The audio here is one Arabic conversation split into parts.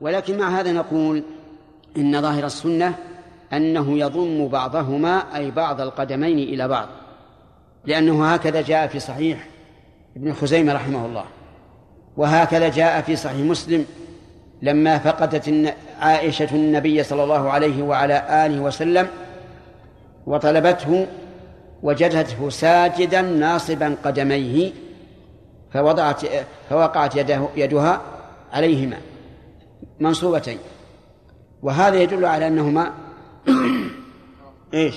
ولكن مع هذا نقول إن ظاهر السنة أنه يضم بعضهما أي بعض القدمين إلى بعض لأنه هكذا جاء في صحيح ابن خزيمة رحمه الله وهكذا جاء في صحيح مسلم لما فقدت عائشة النبي صلى الله عليه وعلى آله وسلم وطلبته وجدته ساجدا ناصبا قدميه فوضعت فوقعت يده يدها عليهما. منصوبتين. وهذا يدل على أنهما إيش؟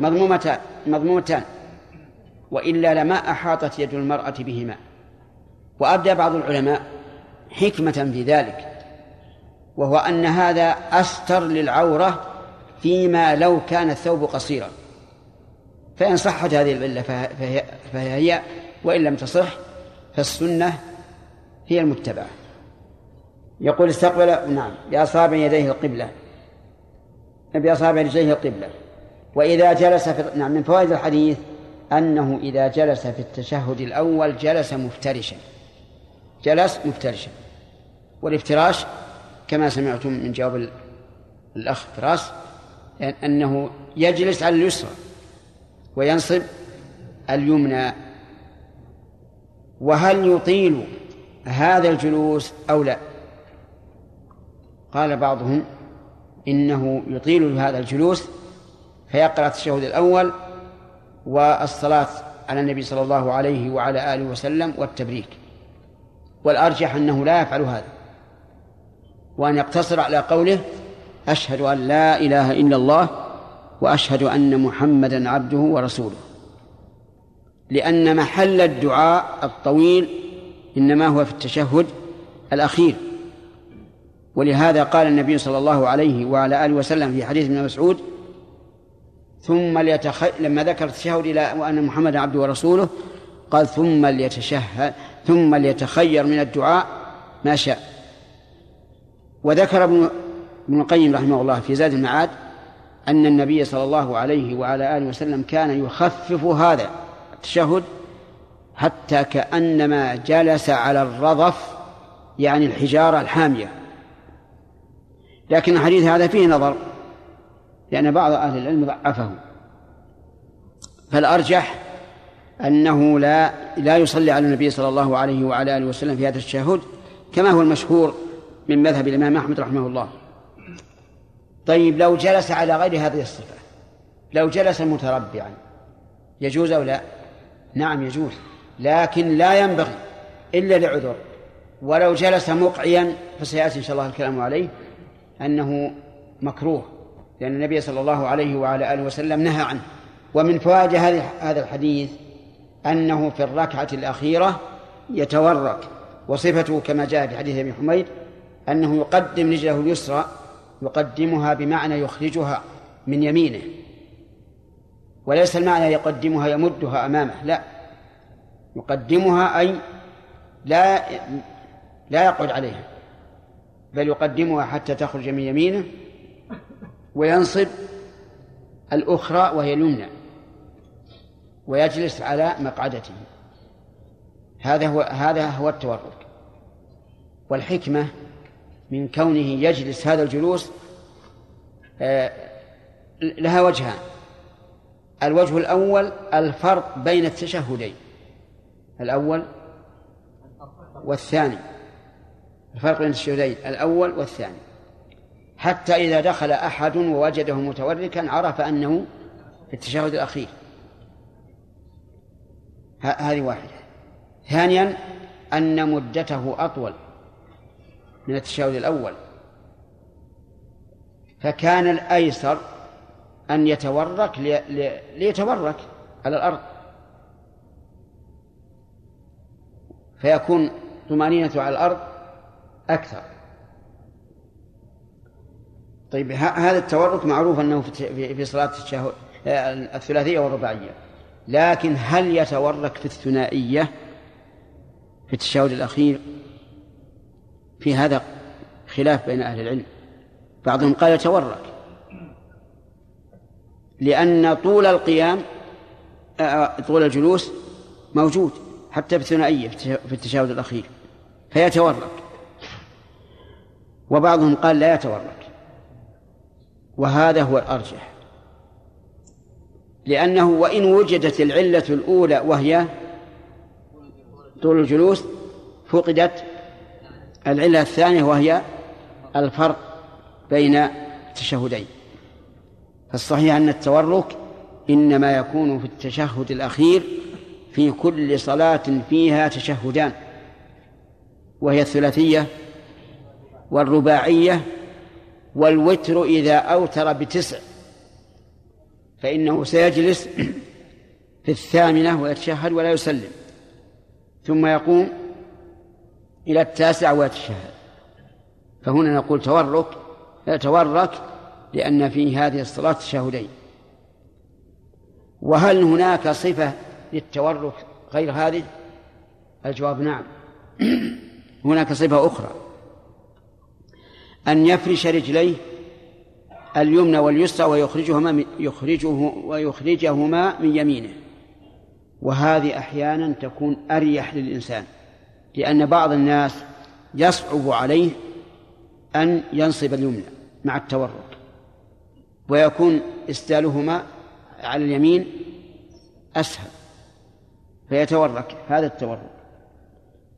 مضمومتان مضمومتان. وإلا لما أحاطت يد المرأة بهما. وأبدى بعض العلماء حكمة في ذلك. وهو أن هذا أستر للعورة فيما لو كان الثوب قصيرا. فإن صحت هذه العلة فهي, فهي هي وإن لم تصح فالسنة هي المتبعة. يقول استقبل نعم بأصابع يديه القبلة. بأصابع رجليه القبلة. وإذا جلس في نعم من فوائد الحديث أنه إذا جلس في التشهد الأول جلس مفترشا. جلس مفترشا. والافتراش كما سمعتم من جواب الأخ فراس أنه يجلس على اليسرى وينصب اليمنى. وهل يطيل هذا الجلوس أو لا؟ قال بعضهم إنه يطيل هذا الجلوس فيقرأ التشهد الأول والصلاة على النبي صلى الله عليه وعلى آله وسلم والتبريك. والأرجح أنه لا يفعل هذا وأن يقتصر على قوله أشهد أن لا إله إلا الله وأشهد أن محمدا عبده ورسوله. لأن محل الدعاء الطويل إنما هو في التشهد الأخير. ولهذا قال النبي صلى الله عليه وعلى آله وسلم في حديث ابن مسعود ثم ليتخ... لما ذكر التشهد إلى وأن محمدا عبده ورسوله قال ثم ليتشهد ثم ليتخير من الدعاء ما شاء. وذكر ابن ابن القيم رحمه الله في زاد المعاد أن النبي صلى الله عليه وعلى آله وسلم كان يخفف هذا التشهد حتى كأنما جلس على الرضف يعني الحجارة الحامية. لكن الحديث هذا فيه نظر لأن بعض أهل العلم ضعفه. فالأرجح أنه لا لا يصلي على النبي صلى الله عليه وعلى آله وسلم في هذا التشهد كما هو المشهور من مذهب الإمام أحمد رحمه الله. طيب لو جلس على غير هذه الصفة لو جلس متربعا يجوز أو لا؟ نعم يجوز لكن لا ينبغي إلا لعذر. ولو جلس مقعيا فسيأتي إن شاء الله الكلام عليه. أنه مكروه لأن النبي صلى الله عليه وعلى آله وسلم نهى عنه. ومن فوائد هذا الحديث أنه في الركعة الأخيرة يتورك وصفته كما جاء في حديث أبي حميد أنه يقدم رجله اليسرى يقدمها بمعنى يخرجها من يمينه. وليس المعنى يقدمها يمدها أمامه لا. يقدمها أي لا لا يقعد عليها. بل يقدمها حتى تخرج من يمينه وينصب الأخرى وهي اليمنى ويجلس على مقعدته. هذا هو هذا هو التورك والحكمة من كونه يجلس هذا الجلوس آه، لها وجهان. الوجه الأول الفرق بين التشهدين. الأول والثاني. الفرق بين التشهدين الأول والثاني. حتى إذا دخل أحد ووجده متوركا عرف أنه في التشهد الأخير. هذه واحدة. ثانيا أن مدته أطول من التشهد الأول. فكان الأيسر أن يتورك ليتورك على الأرض. فيكون طمأنينة على الأرض أكثر. طيب هذا التورك معروف أنه في صلاة التشهد الثلاثية والرباعية. لكن هل يتورك في الثنائية في التشهد الأخير؟ في هذا خلاف بين أهل العلم. بعضهم قال يتورك لأن طول القيام آه، آه، طول الجلوس موجود حتى في الثنائية في التشهد الأخير. فيتورك وبعضهم قال لا يتورك وهذا هو الأرجح. لأنه وإن وجدت العلة الأولى وهي طول الجلوس فقدت العلة الثانية وهي الفرق بين التشهدين. فالصحيح أن التورك إنما يكون في التشهد الأخير في كل صلاة فيها تشهدان وهي الثلاثية والرباعية والوتر إذا أوتر بتسع فإنه سيجلس في الثامنة ويتشهد ولا يسلم ثم يقوم إلى التاسع ويتشهد. فهنا نقول تورك تورك لأن في هذه الصلاة تشهدين. وهل هناك صفة للتورك غير هذه؟ الجواب نعم. هناك صفة أخرى. أن يفرش رجليه اليمنى واليسرى ويخرجهما من يخرجه ويخرجهما من يمينه. وهذه أحيانا تكون أريح للإنسان لأن بعض الناس يصعب عليه أن ينصب اليمنى مع التورك ويكون إرسالهما على اليمين أسهل فيتورك هذا التورك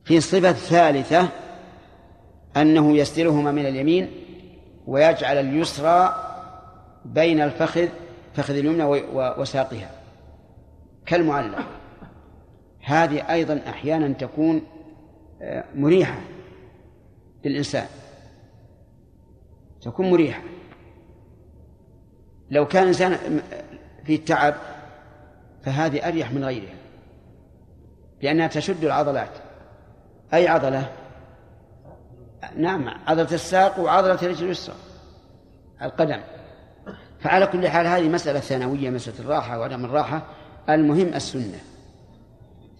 في الصفة الثالثة أنه يستلهما من اليمين ويجعل اليسرى بين الفخذ فخذ اليمنى وساقها كالمعلق. هذه أيضا أحيانا تكون آه، مريحة للإنسان. تكون مريحة. لو كان الإنسان في تعب فهذه أريح من غيرها لأنها تشد العضلات. أي عضلة؟ نعم عضلة الساق وعضلة الرجل اليسرى القدم. فعلى كل حال هذه مسألة ثانوية مسألة الراحة وعدم الراحة. المهم السنة.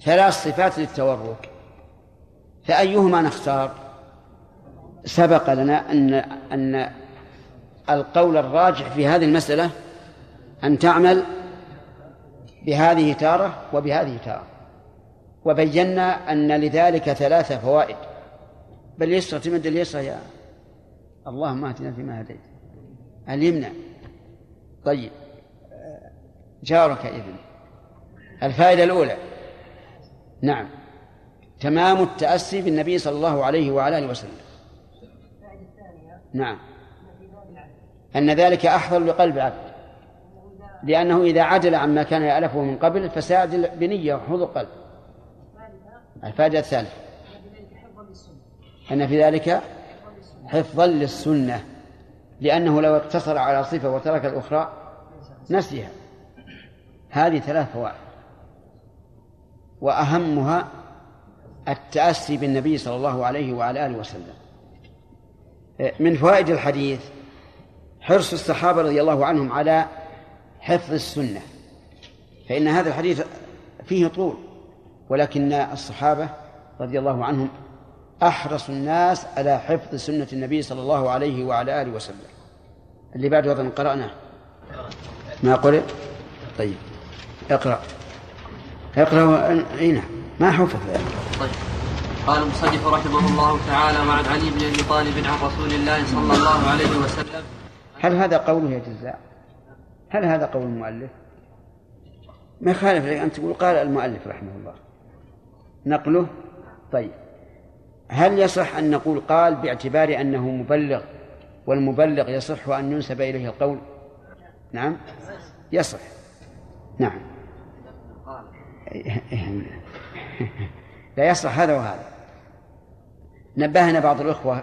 ثلاث صفات للتورك. فأيهما نختار؟ سبق لنا أن أن القول الراجح في هذه المسألة أن تعمل بهذه تارة وبهذه تارة. وبينا أن لذلك ثلاث فوائد. بل يسرى تمد اليسرى يا اللهم اهدنا فيما هديت. اليمنى طيب. جارك إذن الفائدة الأولى. نعم. تمام التأسي بالنبي صلى الله عليه وعلى آله وسلم. نعم. أن ذلك أحضر لقلب العبد. لأنه إذا عدل عما كان يألفه من قبل فسيعدل بنية وحضور قلب الفائدة الثالثة. أن في ذلك حفظا للسنة لأنه لو اقتصر على صفة وترك الأخرى نسيها. هذه ثلاث فوائد. وأهمها التأسي بالنبي صلى الله عليه وعلى آله وسلم. من فوائد الحديث حرص الصحابة رضي الله عنهم على حفظ السنة فإن هذا الحديث فيه طول ولكن الصحابة رضي الله عنهم أحرص الناس على حفظ سنة النبي صلى الله عليه وعلى آله وسلم. اللي بعد وضع قرأنا. ما قرأ؟ طيب. اقرأ. اقرأ إي نعم. ما حفظ طيب. قال المصنف رحمه الله تعالى وعن علي بن أبي طالب عن رسول الله صلى الله عليه وسلم. هل هذا قوله يجزاء؟ هل هذا قول المؤلف؟ ما يخالف لك. أن تقول قال المؤلف رحمه الله. نقله؟ طيب. هل يصح أن نقول قال باعتبار أنه مبلغ والمبلغ يصح أن ينسب إليه القول؟ نعم. يصح. نعم. لا يصح هذا وهذا. نبهنا بعض الأخوة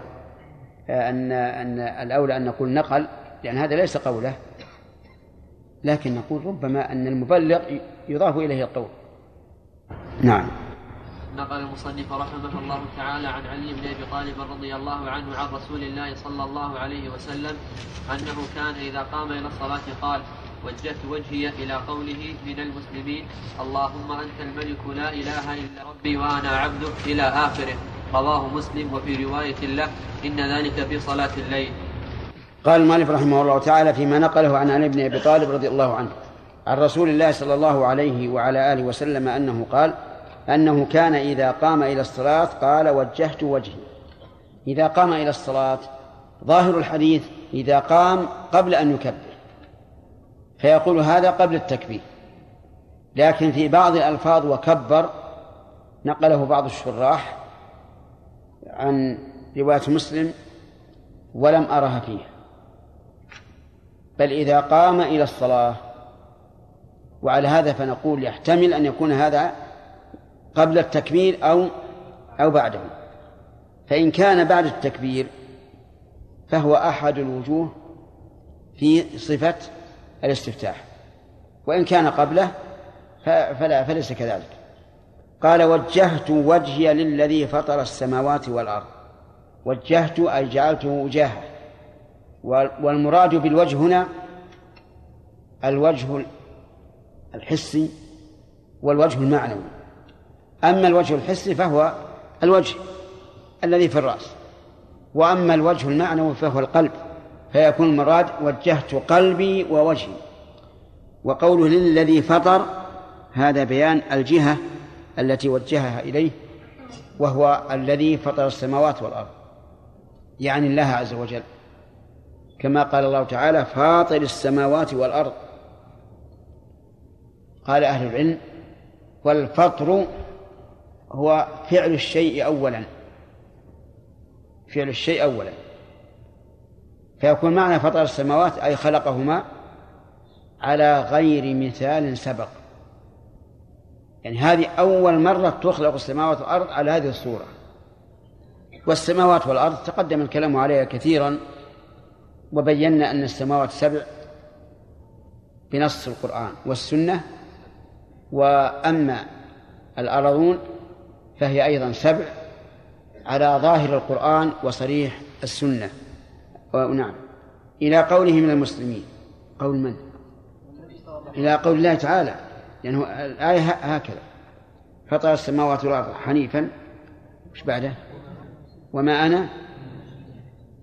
أن أن الأولى أن نقول نقل لأن هذا ليس قوله. لكن نقول ربما أن المبلغ يضاف إليه القول. نعم. نقل المصنف رحمه الله تعالى عن علي بن أبي طالب رضي الله عنه عن رسول الله صلى الله عليه وسلم أنه كان إذا قام إلى الصلاة قال وجهت وجهي إلى قوله من المسلمين اللهم أنت الملك لا إله إلا ربي وأنا عبدك إلى آخره رواه مسلم وفي رواية له إن ذلك في صلاة الليل. قال المؤلف رحمه الله تعالى فيما نقله عن علي بن أبي طالب رضي الله عنه عن رسول الله صلى الله عليه وعلى آله وسلم أنه قال أنه كان إذا قام إلى الصلاة قال وجهت وجهي. إذا قام إلى الصلاة ظاهر الحديث إذا قام قبل أن يكبر. فيقول هذا قبل التكبير. لكن في بعض الألفاظ وكبر نقله بعض الشراح عن رواية مسلم ولم أرها فيه بل إذا قام إلى الصلاة وعلى هذا فنقول يحتمل أن يكون هذا قبل التكبير أو أو بعده. فإن كان بعد التكبير فهو أحد الوجوه في صفة الاستفتاح. وإن كان قبله فلا فليس كذلك. قال وجهت وجهي للذي فطر السماوات والأرض. وجهت أي جعلته وجاهة. والمراد بالوجه هنا الوجه الحسي والوجه المعنوي. أما الوجه الحسي فهو الوجه الذي في الرأس وأما الوجه المعنوي فهو القلب فيكون المراد وجهت قلبي ووجهي. وقوله للذي فطر هذا بيان الجهة التي وجهها إليه وهو الذي فطر السماوات والأرض يعني الله عز وجل. كما قال الله تعالى فاطر السماوات والأرض قال أهل العلم والفطر هو فعل الشيء أولا. فعل الشيء أولا. فيكون معنى فطر السماوات أي خلقهما على غير مثال سبق. يعني هذه أول مرة تخلق السماوات والأرض على هذه الصورة. والسماوات والأرض تقدم الكلام عليها كثيرا وبينا أن السماوات سبع بنص القرآن والسنة وأما الأرضون فهي أيضا سبع على ظاهر القرآن وصريح السنة. نعم. إلى قوله من المسلمين. قول من؟ إلى قول الله تعالى. لأنه يعني الآية هكذا. فطر السماوات والأرض حنيفا. وش بعده؟ وما أنا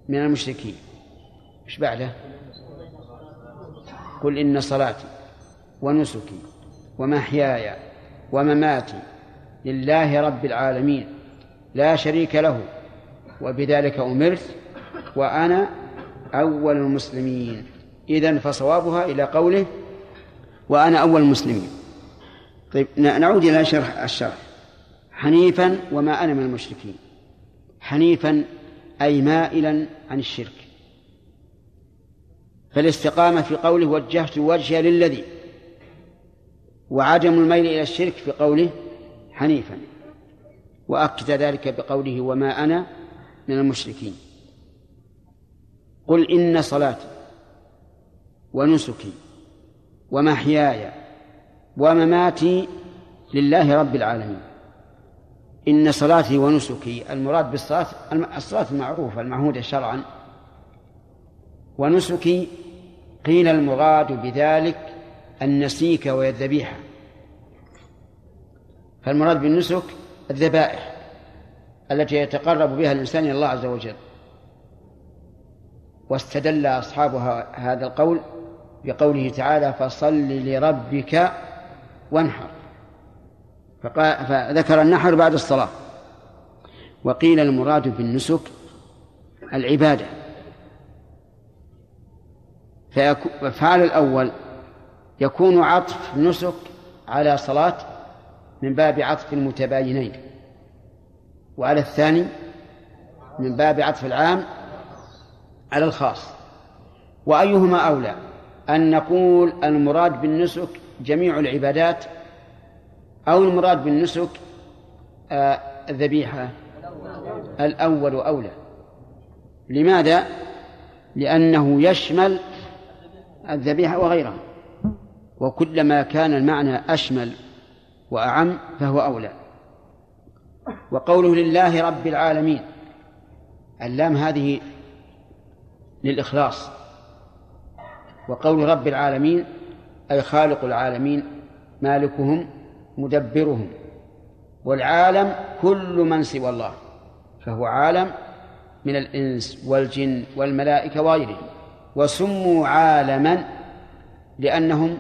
من المشركين. وش بعده؟ قل إن صلاتي ونسكي ومحياي ومماتي لله رب العالمين لا شريك له وبذلك أمرت وأنا أول المسلمين. إذن فصوابها إلى قوله وأنا أول المسلمين. طيب نعود إلى شرح الشرح حنيفا وما أنا من المشركين. حنيفا أي مائلا عن الشرك. فالاستقامة في قوله وجهت وجهي للذي. وعدم الميل إلى الشرك في قوله حنيفا. وأكد ذلك بقوله وما أنا من المشركين. قل إن صلاتي ونسكي ومحياي ومماتي لله رب العالمين. إن صلاتي ونسكي المراد بالصلاة الصلاة المعروفة المعهودة شرعا. ونسكي قيل المراد بذلك النسيك وهي الذبيحة فالمراد بالنسك الذبائح التي يتقرب بها الإنسان إلى الله عز وجل. واستدل أصحاب هذا القول بقوله تعالى فصل لربك وانحر فذكر النحر بعد الصلاة. وقيل المراد بالنسك العبادة. ففعل الأول يكون عطف نسك على صلاة من باب عطف المتباينين. وعلى الثاني من باب عطف العام على الخاص. وأيهما أولى؟ أن نقول المراد بالنسك جميع العبادات أو المراد بالنسك آه الذبيحة الأول أولى لماذا؟ لأنه يشمل الذبيحة وغيرها. وكلما كان المعنى أشمل وأعم فهو أولى. وقوله لله رب العالمين اللام هذه للإخلاص. وقول رب العالمين أي خالق العالمين مالكهم مدبرهم. والعالم كل من سوى الله فهو عالم من الإنس والجن والملائكة وغيرهم. وسموا عالما لأنهم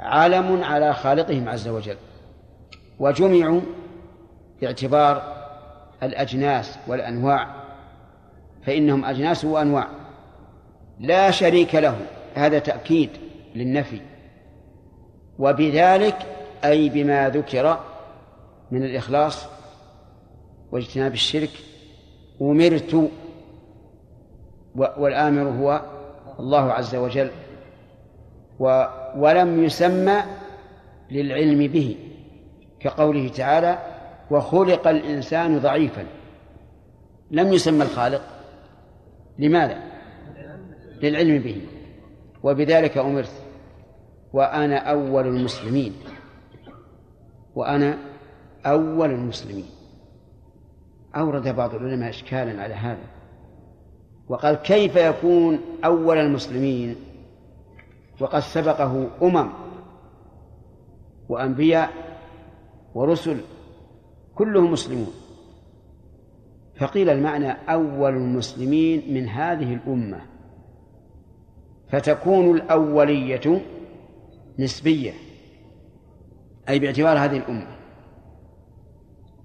علم على خالقهم عز وجل. وجمعوا باعتبار الأجناس والأنواع فإنهم أجناس وأنواع. لا شريك له هذا تأكيد للنفي. وبذلك أي بما ذكر من الإخلاص واجتناب الشرك أمرت والآمر هو الله عز وجل ولم يسمى للعلم به. كقوله تعالى وخلق الإنسان ضعيفا. لم يسمى الخالق. لماذا؟ للعلم به. وبذلك أمرت. وأنا أول المسلمين. وأنا أول المسلمين. أورد بعض العلماء إشكالا على هذا. وقال كيف يكون أول المسلمين؟ وقد سبقه أمم وأنبياء ورسل كلهم مسلمون. فقيل المعنى أول المسلمين من هذه الأمة. فتكون الأولية نسبية أي باعتبار هذه الأمة.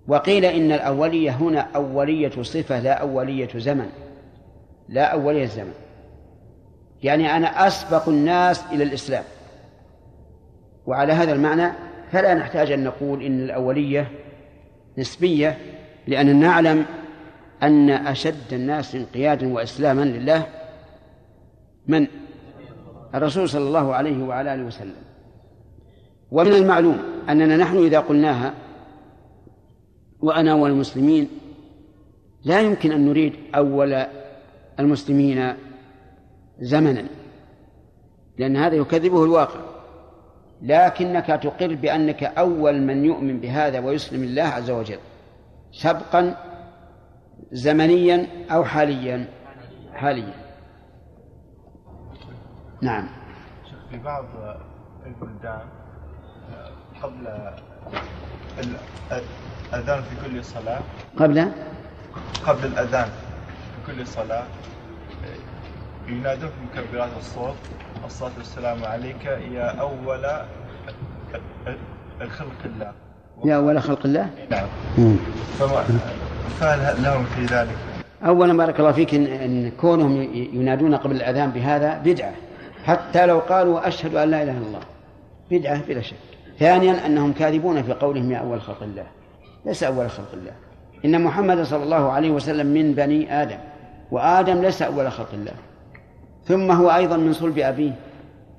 وقيل إن الأولية هنا أولية صفة لا أولية زمن. لا أولية زمن. يعني أنا أسبق الناس إلى الإسلام. وعلى هذا المعنى فلا نحتاج أن نقول إن الأولية نسبية لأننا نعلم أن أشد الناس انقيادا وإسلاما لله من؟ الرسول صلى الله عليه وعلى آله وسلم. ومن المعلوم أننا نحن إذا قلناها وأنا أول المسلمين لا يمكن أن نريد أول المسلمين زمنا لأن هذا يكذبه الواقع. لكنك تقر بأنك أول من يؤمن بهذا ويسلم الله عز وجل سبقا زمنيا أو حاليا؟ حاليا. نعم. في بعض البلدان قبل الأذان في كل صلاة. قبل؟ قبل الأذان في كل صلاة ينادون في مكبرات الصوت. الصلاة والسلام عليك. يا أول الخلق الله. يا أول خلق الله؟ نعم. فهل لهم في ذلك؟ أولا بارك الله فيك إن, إن كونهم ينادون قبل الأذان بهذا بدعة. حتى لو قالوا أشهد أن لا إله إلا الله. بدعة بلا شك. ثانيا أنهم كاذبون في قولهم يا أول خلق الله. ليس أول خلق الله. إن محمد صلى الله عليه وسلم من بني آدم. وآدم ليس أول خلق الله. ثم هو أيضا من صلب أبيه.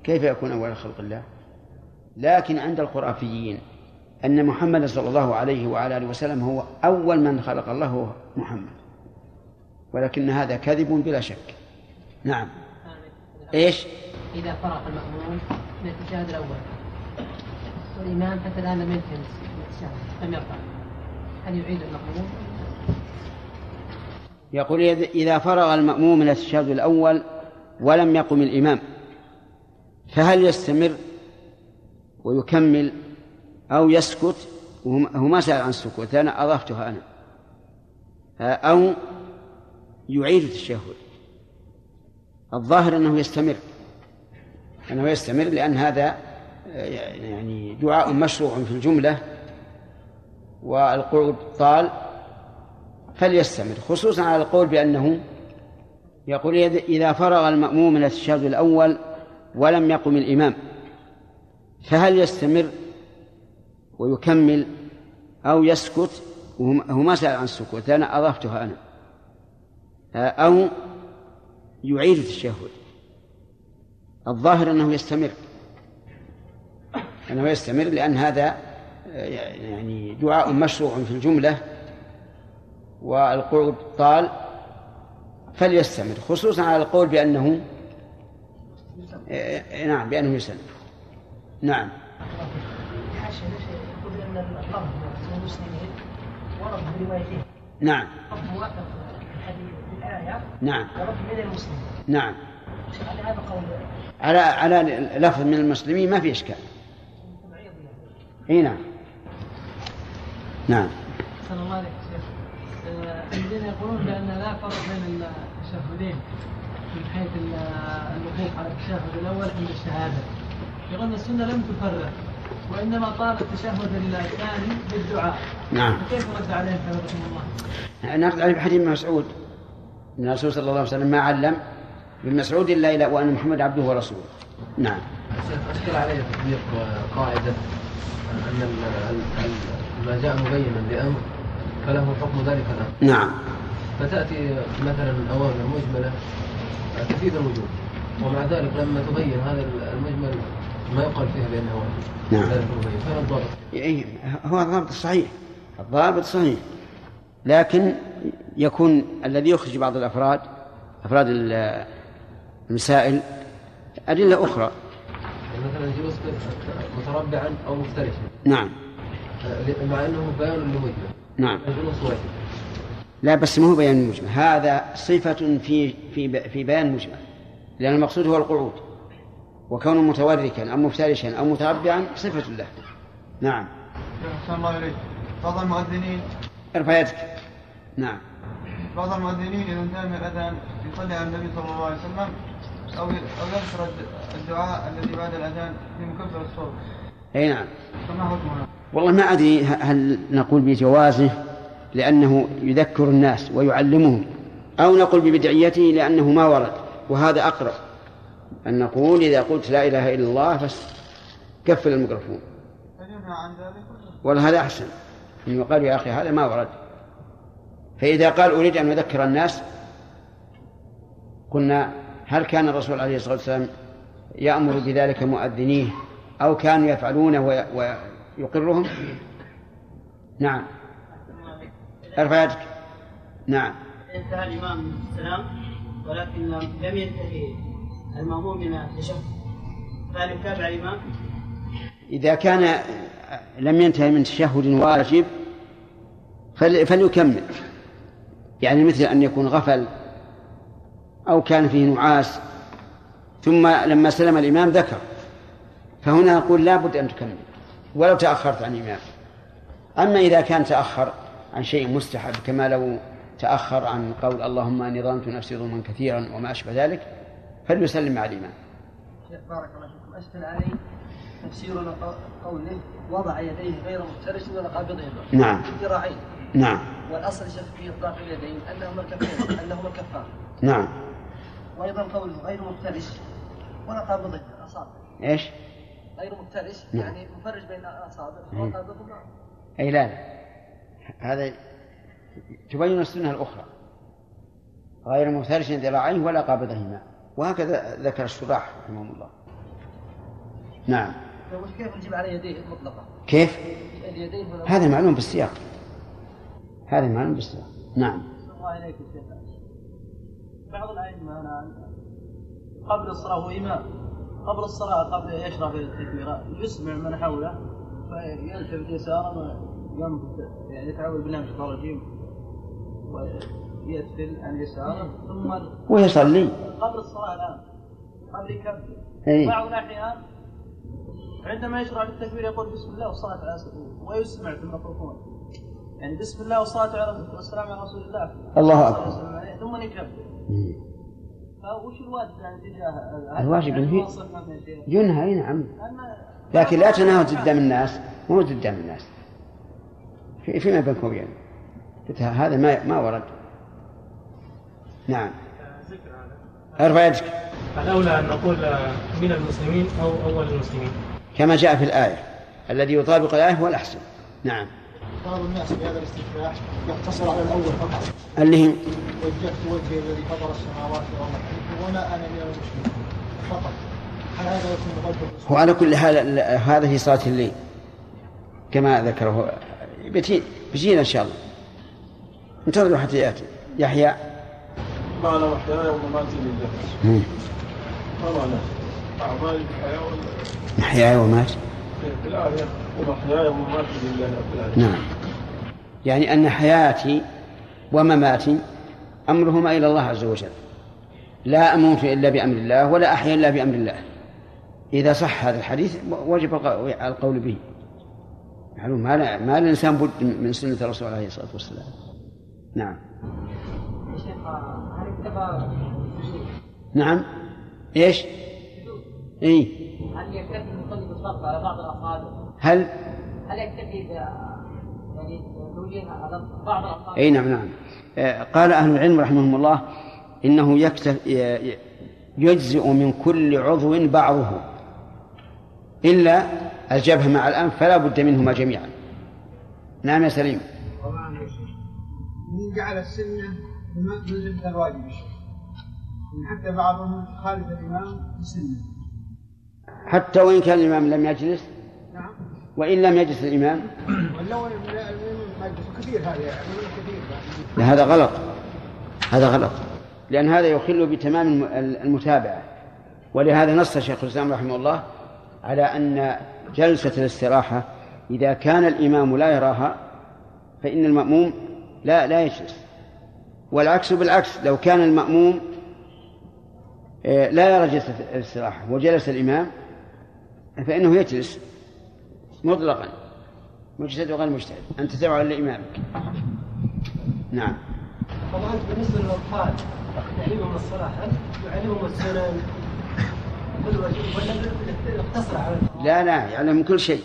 كيف يكون أول خلق الله؟ لكن عند الخرافيين أن محمد صلى الله عليه وعلى آله وسلم هو أول من خلق الله هو محمد. ولكن هذا كذب بلا شك. نعم. إيش؟ إذا فرغ المأموم من التشهد الأول. والإمام حتى الآن لم ينتهي التشهد لم يرفع. هل يعيد المأموم؟ يقول إذا فرغ المأموم من التشهد الأول ولم يقم الإمام فهل يستمر ويكمل أو يسكت؟ هو ما سأل عن السكوت أنا أضفتها أنا. أو يعيد التشهد. الظاهر أنه يستمر. أنه يستمر لأن هذا يعني دعاء مشروع في الجملة والقعود طال فليستمر خصوصا على القول بأنه يقول إذا فرغ المأموم من التشهد الأول ولم يقم الإمام فهل يستمر ويكمل أو يسكت؟ وهو ما سأل عن السكوت أنا أضفتها أنا. أو يعيد التشهد. الظاهر أنه يستمر. أنه يستمر لأن هذا يعني دعاء مشروع في الجملة والقعود طال فليستمر خصوصا على القول بأنه إيه، نعم بأنه يسلم نعم. نعم. نعم. من المسلمين نعم. على على على لفظ من المسلمين ما في إشكال. إي نعم. نعم. صلى الله عليه وسلم. الذين يقولون بأن لا فرق بين التشهدين من حيث الوقوف على التشهد الأول عند الشهادة. يقولون السنة لم تفرق وإنما طال التشهد الثاني بالدعاء. نعم. كيف رد عليهم حفظكم الله؟ نرد عليه بحديث مسعود. إن الرسول صلى الله عليه وسلم ما علم ابن مسعود إلا إلى وأن محمد عبده ورسوله. نعم. أشكل علي تطبيق قاعدة أن ال- ال- ما جاء مبينا بأمر. فله حكم ذلك الأمر. نعم. فتأتي مثلا اوامر مجمله تفيد الوجوب ومع ذلك لما تبين هذا المجمل ما يقال فيها بأنه واجب نعم. فين الضابط؟ إيه، هو الضابط الصحيح الضابط صحيح. لكن يكون الذي يخرج بعض الأفراد أفراد ال- المسائل أدلة أخرى. يعني مثلا يجوز متربعا أو مفترشا. نعم. مع أنه بيان لمجمل نعم. لا بس ما هو بيان مجمل هذا صفة في في في بيان مجمل. لأن المقصود هو القعود. وكونه متوركا أو مفترشا أو متربعا صفة له. نعم. أحسن الله إليك. بعض المؤذنين ارفع يدك نعم. بعض المؤذنين إذا انتهى من الأذان يصلي على النبي صلى الله عليه وسلم أو أو يذكر الد- الدعاء الذي بعد الأذان في مكبر الصوت. أي نعم. فما حكمها؟ والله ما أدري هل نقول بجوازه لأنه يذكر الناس ويعلمهم أو نقول ببدعيته لأنه ما ورد وهذا أقرب أن نقول إذا قلت لا إله إلا الله بس قفل الميكروفون. هل ينهى عن ذلك؟ ولا هذا أحسن. أن يقال يا أخي هذا ما ورد. فإذا قال أريد أن أذكر الناس قلنا هل كان الرسول عليه الصلاة والسلام يأمر بذلك مؤذنيه أو كانوا يفعلونه ويقرهم نعم. ارفع يدك نعم. انتهى الإمام من السلام ولكن لم ينتهي المأموم من التشهد فهل يتابع الإمام؟ إذا كان لم ينتهي من تشهد واجب فل- فليكمل. يعني مثل أن يكون غفل أو كان فيه نعاس ثم لما سلم الإمام ذكر. فهنا نقول لا بد أن تكمل. ولو تأخرت عن الإمام أما إذا كان تأخر عن شيء مستحب كما لو تأخر عن قول اللهم أني ظلمت نفسي ظلما كثيرا وما أشبه ذلك فليسلم مع الإمام شيخ بارك الله فيكم. أشكل علي تفسير قوله وضع يديه غير مفترش ولا قابضهما نعم. ذراعين. نعم. والأصل شيخ في إطلاق اليدين أنهما الكفين أنهما الكفان. نعم. وأيضا قوله غير مفترش ولا قابضهما الأصابع إيش؟ غير مفترش نعم. يعني مفرج بين. وقابضهما أي لا لا. هذا تبين السنة الأخرى. غير مفترش ذراعيه ولا قابضهما. وهكذا ذكر الشراح رحمهم الله. نعم. فوش كيف نجيب على يديه مطلقة كيف؟ اليدين هذا معلوم بالسياق. هذا معلوم بالسياق. نعم. بعض الأئمة الآن قبل الصلاة هو إمام. قبل الصلاة قبل يشرع في التكبيرات يسمع من حوله فيلتفت يسارا وينبت يعني يتعوذ بالله من الشيطان الرجيم ويدفل عن يساره ثم ويصلي. قبل الصلاة الآن قبل يكبر. أي. بعض الأحيان عندما يشرع في التكبير يقول بسم الله والصلاة على ويسمع في الميكروفون. يعني بسم الله والصلاة على والسلام على رسول الله. الله أكبر. ثم يكبر. فوش الواجب يعني تجاه الواجب يعني ينهي- الشيء؟ ينهى نعم. لكن لا تناهض قدام الناس مو قدام الناس. في فيما بينكم وبين هذا ما ما ورد. نعم. ارفع يدك. الأولى أن نقول من المسلمين أو أول المسلمين. كما جاء في الآية الذي يطابق الآية هو الأحسن. نعم. بعض الناس في هذا الاستفتاح يقتصر على الأول فقط. اللي هي وجهت وجهي الذي فطر السماوات والأرض. وما أنا من المشركين فقط. هل هذا يكون رجل هو على كل حال في صلاة الليل كما ذكره بتي بيجينا إن شاء الله. انتظروا حتى يأتي. يحيى. معنى وحياي ومماتي لله. ما معنى أعمالي في الحياة ولا محياي ومات نعم. يعني أن حياتي ومماتي أمرهما إلى الله عز وجل. لا أموت إلا بأمر الله ولا أحيا إلا بأمر الله. إذا صح هذا الحديث وجب الق- القول به. معلوم؟ ما لا ما الإنسان بد من سنة الرسول عليه الصلاة والسلام. نعم. نعم. إيش؟ اي هل يكتفي المصلي بالصرف على بعض الأصابع؟ هل؟ هل يكتفي ب يعني توجيه على بعض الأصابع؟ أي نعم نعم. آه، قال أهل العلم رحمهم الله إنه يكتف يجزئ من كل عضو بعضه. إلا الجبهة مع الأنف فلا بد منهما جميعا. نعم يا سليم. من جعل السنة من الواجب. حتى بعضهم خالف الإمام السنة. حتى وإن كان الإمام لم يجلس؟ نعم. وإن لم يجلس الإمام؟ كثير هذا كثير لا هذا غلط. هذا غلط. لأن هذا يخل بتمام المتابعة. ولهذا نص شيخ الإسلام رحمه الله على أن جلسة الاستراحة إذا كان الإمام لا يراها فإن المأموم لا لا يجلس. والعكس بالعكس لو كان المأموم لا يرى جلسة الاستراحة. وجلس الإمام فإنه يجلس مطلقا. مجتهد وغير مجتهد. أنت تبع لإمامك نعم. طبعا بالنسبة للأطفال تعليمهم الصلاة هل يعلمهم السنن. ولا يقتصر على لا لا يعلم كل شيء.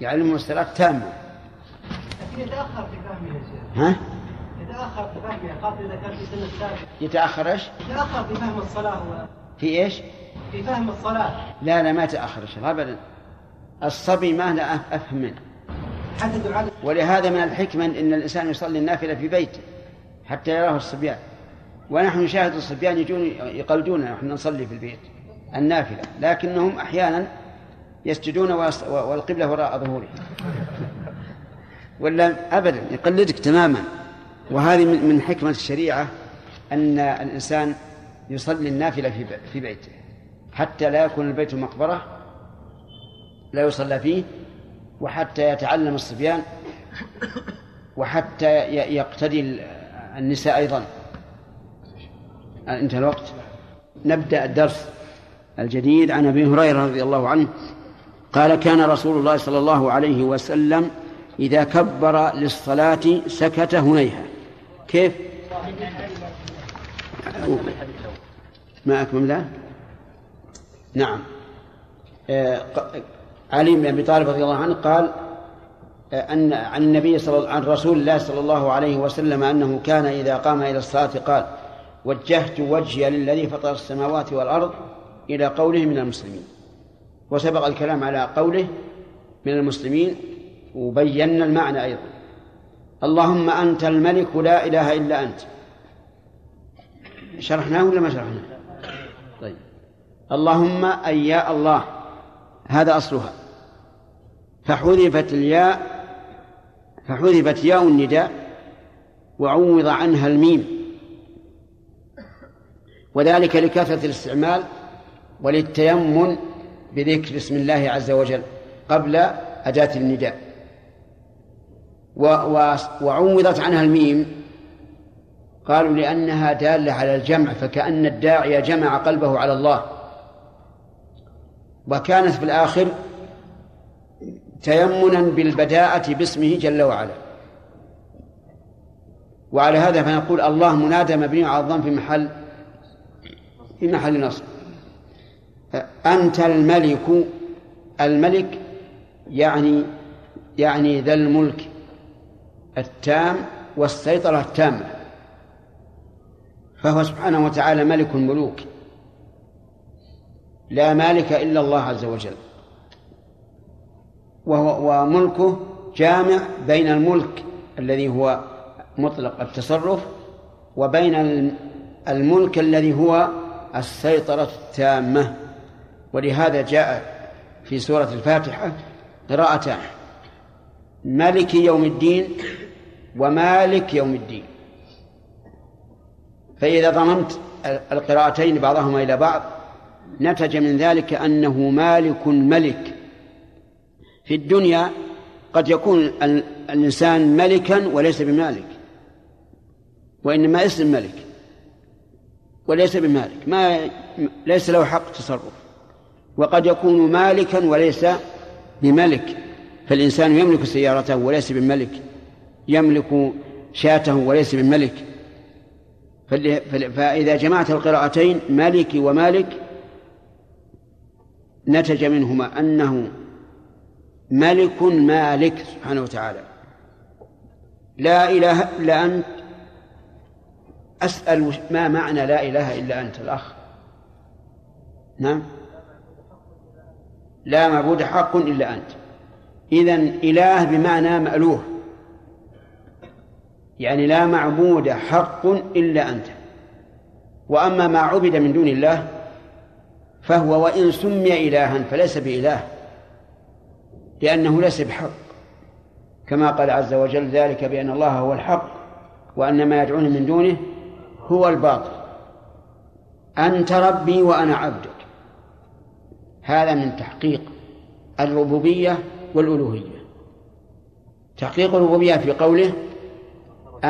يعلمهم الصلاة تامة لكن يتأخر في فهمها يا شيخ. ها؟ يتأخر في فهمها خاصة إذا كان في سن السابع يتأخر إيش؟ يتأخر في فهم الصلاة و... في إيش؟ في فهم الصلاة. لا لا ما يتأخر يا شيخ أبدا. الصبي ما لا أفهم منه. حتى دعاء. ولهذا من الحكمة أن الإنسان يصلي النافلة في بيته حتى يراه الصبيان. ونحن نشاهد الصبيان يجون يقلدوننا نحن نصلي في البيت النافلة لكنهم أحيانا يسجدون والقبلة وراء ظهورهم. ولا أبدا يقلدك تماما. وهذه من حكمة الشريعة أن الإنسان يصلي النافلة في بيته. حتى لا يكون البيت مقبرة لا يصلى فيه وحتى يتعلم الصبيان وحتى يقتدي النساء أيضا. انتهى الوقت. نبدأ الدرس الجديد عن أبي هريرة رضي الله عنه. قال كان رسول الله صلى الله عليه وسلم إذا كبر للصلاة سكت هنيها كيف؟ ما أكمل؟ نعم آه، علي بن أبي طالب رضي الله عنه قال آه، أن عن النبي صلى عن رسول الله صلى الله عليه وسلم أنه كان إذا قام إلى الصلاة قال وجهت وجهي للذي فطر السماوات والأرض إلى قوله من المسلمين وسبق الكلام على قوله من المسلمين وبينا المعنى أيضا اللهم أنت الملك لا إله إلا أنت. شرحناه ولا ما شرحناه؟ طيب. اللهم أي يا الله هذا أصلها. فحذفت الياء فحذفت ياء النداء وعوض عنها الميم. وذلك لكثرة الاستعمال وللتيمن بذكر اسم الله عز وجل قبل أداة النداء. وعوضت عنها الميم. قالوا لأنها دالة على الجمع فكأن الداعي جمع قلبه على الله. وكانت في الآخر تيمنا بالبداءة باسمه جل وعلا. وعلى هذا فنقول الله منادى مبني على الضم في محل في محل نصب. أنت الملك الملك يعني يعني ذا الملك. التام والسيطرة التامة. فهو سبحانه وتعالى ملك الملوك. لا مالك إلا الله عز وجل. وهو وملكه جامع بين الملك الذي هو مطلق التصرف وبين الملك الذي هو السيطرة التامة. ولهذا جاء في سورة الفاتحة قراءتان ملك يوم الدين ومالك يوم الدين. فإذا ضممت القراءتين بعضهما إلى بعض نتج من ذلك أنه مالك ملك. في الدنيا قد يكون الإنسان ملكا وليس بمالك وإنما اسم ملك وليس بمالك ما ليس له حق تصرف. وقد يكون مالكا وليس بملك فالإنسان يملك سيارته وليس بملك. يملك شاته وليس بملك. فإذا جمعت القراءتين مالك ومالك نتج منهما أنه ملك مالك سبحانه وتعالى. لا إله إلا أنت أسأل ما معنى لا إله إلا أنت الأخ. نعم؟ لا معبود حق إلا أنت. إذا إله بمعنى مألوه. يعني لا معبود حق إلا أنت. وأما ما عبد من دون الله فهو وإن سمي إلها فليس بإله لأنه ليس بحق. كما قال عز وجل ذلك بأن الله هو الحق وأن ما يدعون من دونه هو الباطل. أنت ربي وأنا عبدك. هذا من تحقيق الربوبية والألوهية. تحقيق الربوبية في قوله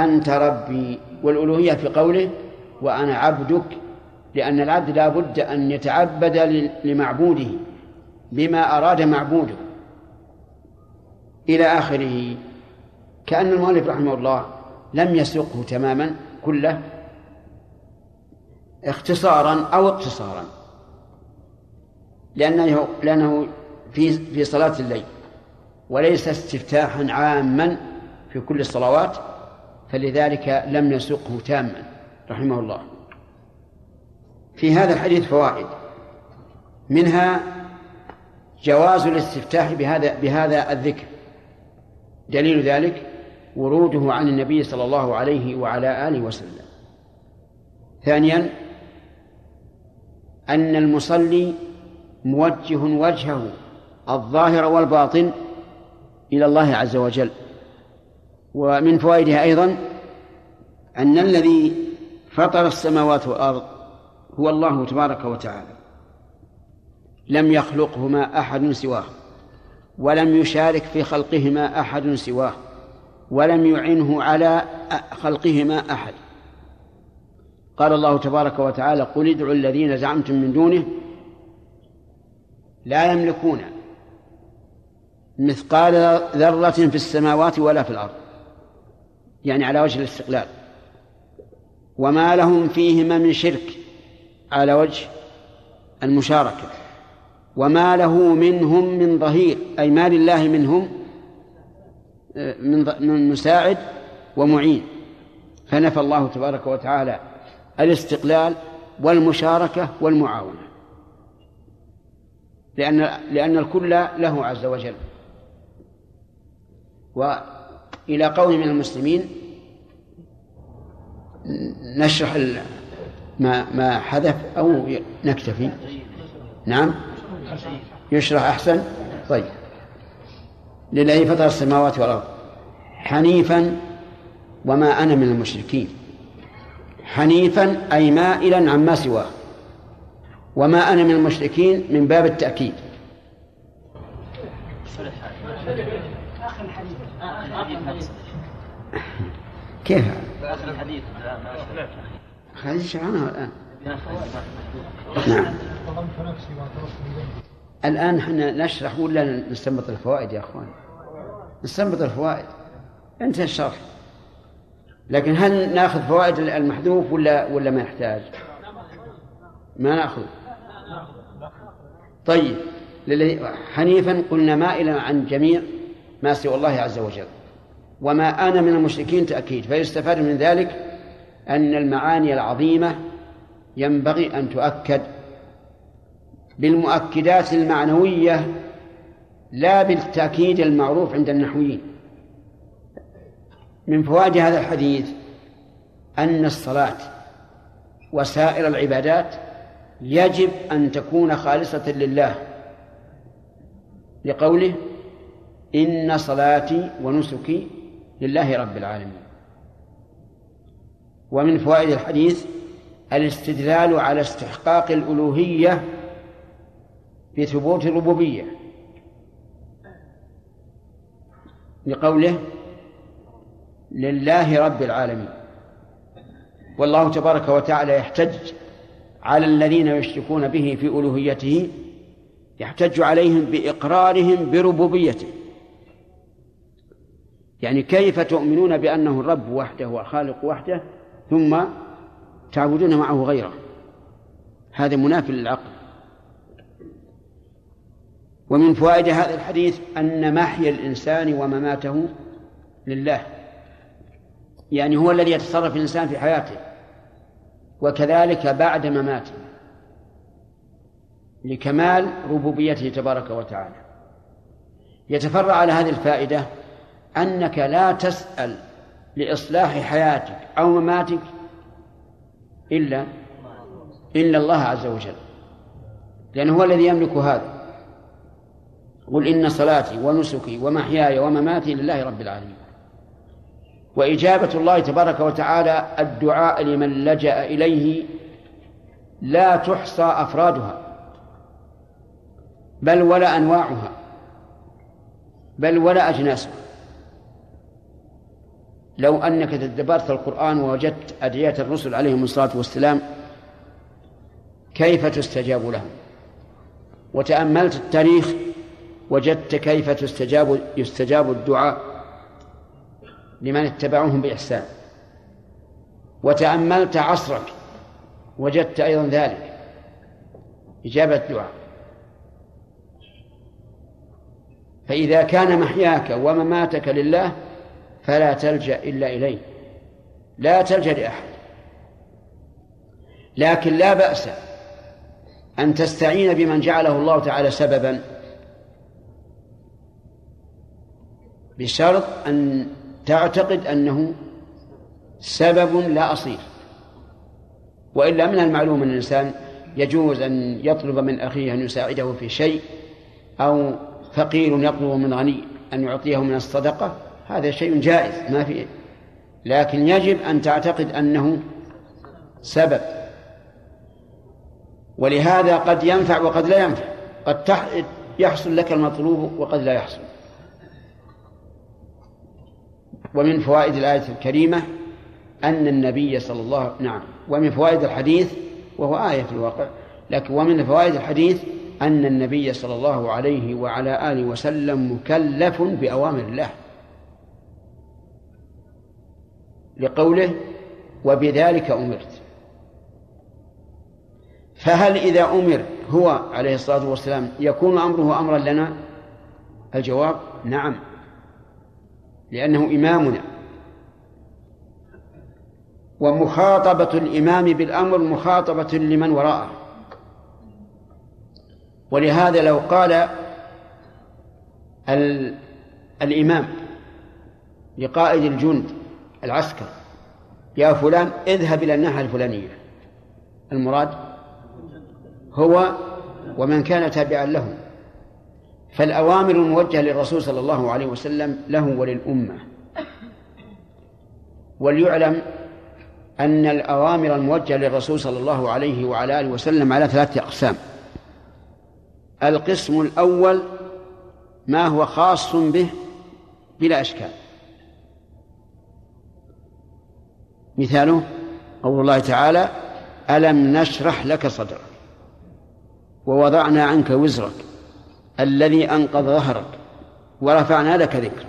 أنت ربي والألوهية في قوله وأنا عبدك لأن العبد لا بد أن يتعبد لمعبوده بما أراد معبوده. إلى آخره كأن المؤلف رحمه الله لم يسوقه تماما كله اختصارا أو اقتصارا لأنه لأنه في في صلاة الليل وليس استفتاحا عاما في كل الصلوات فلذلك لم يسقه تاما رحمه الله. في هذا الحديث فوائد. منها جواز الاستفتاح بهذا بهذا الذكر. دليل ذلك وروده عن النبي صلى الله عليه وعلى آله وسلم. ثانيا أن المصلي موجه وجهه الظاهر والباطن إلى الله عز وجل. ومن فوائدها أيضا أن الذي فطر السماوات والأرض هو الله تبارك وتعالى. لم يخلقهما أحد سواه ولم يشارك في خلقهما أحد سواه ولم يعنه على خلقهما أحد. قال الله تبارك وتعالى قل ادعوا الذين زعمتم من دونه لا يملكون مثقال ذرة في السماوات ولا في الأرض. يعني على وجه الاستقلال. وما لهم فيهما من شرك على وجه المشاركة. وما له منهم من ظهير أي ما لله منهم من مساعد ومعين. فنفى الله تبارك وتعالى الاستقلال والمشاركة والمعاونة. لأن لأن الكل له عز وجل. وإلى قول من المسلمين نشرح ما ما حذف أو نكتفي. نعم. يشرح أحسن. طيب. لله فطر السماوات والأرض. حنيفا وما أنا من المشركين. حنيفا أي مائلا عما سواه. وما أنا من المشركين من باب التأكيد. كيف؟ آخر الحديث. حديث شرعناه الآن. نعم. الآن إحنا نشرح ولا نستنبط الفوائد يا أخوان؟ نستنبط الفوائد. انتهى الشرح. لكن هل ناخذ فوائد المحذوف ولا ولا ما يحتاج؟ ما ناخذ. طيب حنيفا قلنا مائلا عن جميع ما سوى الله عز وجل. وما أنا من المشركين تأكيد فيستفاد من ذلك أن المعاني العظيمة ينبغي أن تؤكد بالمؤكدات المعنوية لا بالتأكيد المعروف عند النحويين. من فوائد هذا الحديث أن الصلاة وسائر العبادات يجب أن تكون خالصة لله. لقوله إن صلاتي ونسكي لله رب العالمين. ومن فوائد الحديث الاستدلال على استحقاق الألوهية بثبوت الربوبية. لقوله لله رب العالمين. والله تبارك وتعالى يحتج على الذين يشركون به في ألوهيته يحتج عليهم بإقرارهم بربوبيته. يعني كيف تؤمنون بأنه الرب وحده والخالق وحده ثم تعبدون معه غيره؟ هذا منافي للعقل. ومن فوائد هذا الحديث أن محيا الإنسان ومماته لله. يعني هو الذي يتصرف الإنسان في حياته وكذلك بعد مماته لكمال ربوبيته تبارك وتعالى. يتفرع على هذه الفائدة أنك لا تسأل لإصلاح حياتك أو مماتك إلا إلا الله عز وجل لأنه هو الذي يملك هذا. قل إن صلاتي ونسكي ومحياي ومماتي لله رب العالمين. وإجابة الله تبارك وتعالى الدعاء لمن لجأ إليه لا تحصى أفرادها بل ولا أنواعها بل ولا أجناسها. لو أنك تدبرت القرآن ووجدت أدعية الرسل عليهم الصلاة والسلام كيف تستجاب لهم؟ وتأملت التاريخ وجدت كيف تستجاب يستجاب الدعاء لمن اتبعوهم بإحسان. وتأملت عصرك وجدت أيضا ذلك. إجابة الدعاء. فإذا كان محياك ومماتك لله فلا تلجأ إلا إليه. لا تلجأ لأحد. لكن لا بأس أن تستعين بمن جعله الله تعالى سببا. بشرط أن تعتقد أنه سبب لا أصيل. وإلا من المعلوم أن الإنسان يجوز أن يطلب من أخيه أن يساعده في شيء أو فقير يطلب من غني أن يعطيه من الصدقة هذا شيء جائز ما في. لكن يجب أن تعتقد أنه سبب. ولهذا قد ينفع وقد لا ينفع. قد يحصل لك المطلوب وقد لا يحصل. ومن فوائد الآية الكريمة أن النبي صلى الله نعم ومن فوائد الحديث وهو آية في الواقع لكن ومن فوائد الحديث أن النبي صلى الله عليه وعلى آله وسلم مكلف بأوامر الله. لقوله وبذلك أمرت. فهل إذا أمر هو عليه الصلاة والسلام يكون أمره أمرا لنا؟ الجواب نعم لأنه إمامنا. ومخاطبة الإمام بالأمر مخاطبة لمن وراءه. ولهذا لو قال الإمام لقائد الجند العسكر. يا فلان اذهب إلى الناحية الفلانية. المراد هو ومن كان تابعا له فالأوامر الموجهة للرسول صلى الله عليه وسلم له وللأمة. وليعلم أن الأوامر الموجهة للرسول صلى الله عليه وعلى آله وسلم على ثلاثة أقسام. القسم الأول ما هو خاص به بلا إشكال. مثاله قول الله تعالى ألم نشرح لك صدرك ووضعنا عنك وزرك الذي أنقض ظهرك ورفعنا لك ذكرك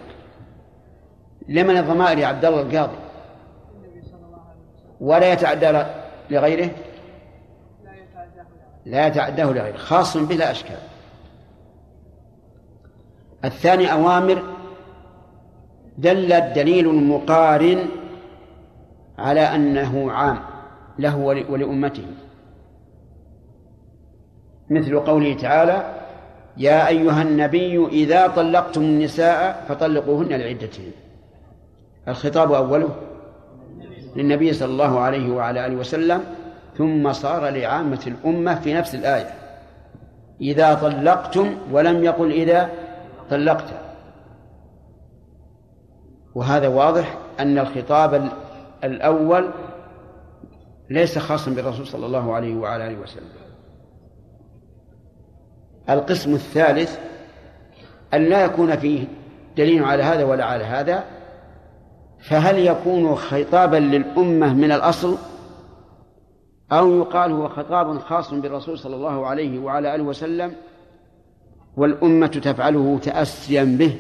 لمن الضمائر يا عبد الله القاضي؟ ولا يتعدى لغيره؟ لا يتعداه لغيره خاص بلا أشكال. الثاني أوامر دل الدليل المقارن على أنه عام له ولأمته. مثل قوله تعالى يا أيها النبي إذا طلقتم النساء فطلقوهن لعدتهن. الخطاب أوله للنبي صلى الله عليه وعلى آله وسلم ثم صار لعامة الأمة في نفس الآية إذا طلقتم ولم يقل إذا طلقت. وهذا واضح أن الخطاب الأول ليس خاصا بالرسول صلى الله عليه وعلى آله وسلم. القسم الثالث أن لا يكون فيه دليل على هذا ولا على هذا فهل يكون خطابا للأمة من الأصل أو يقال هو خطاب خاص بالرسول صلى الله عليه وعلى آله وسلم والأمة تفعله تأسيا به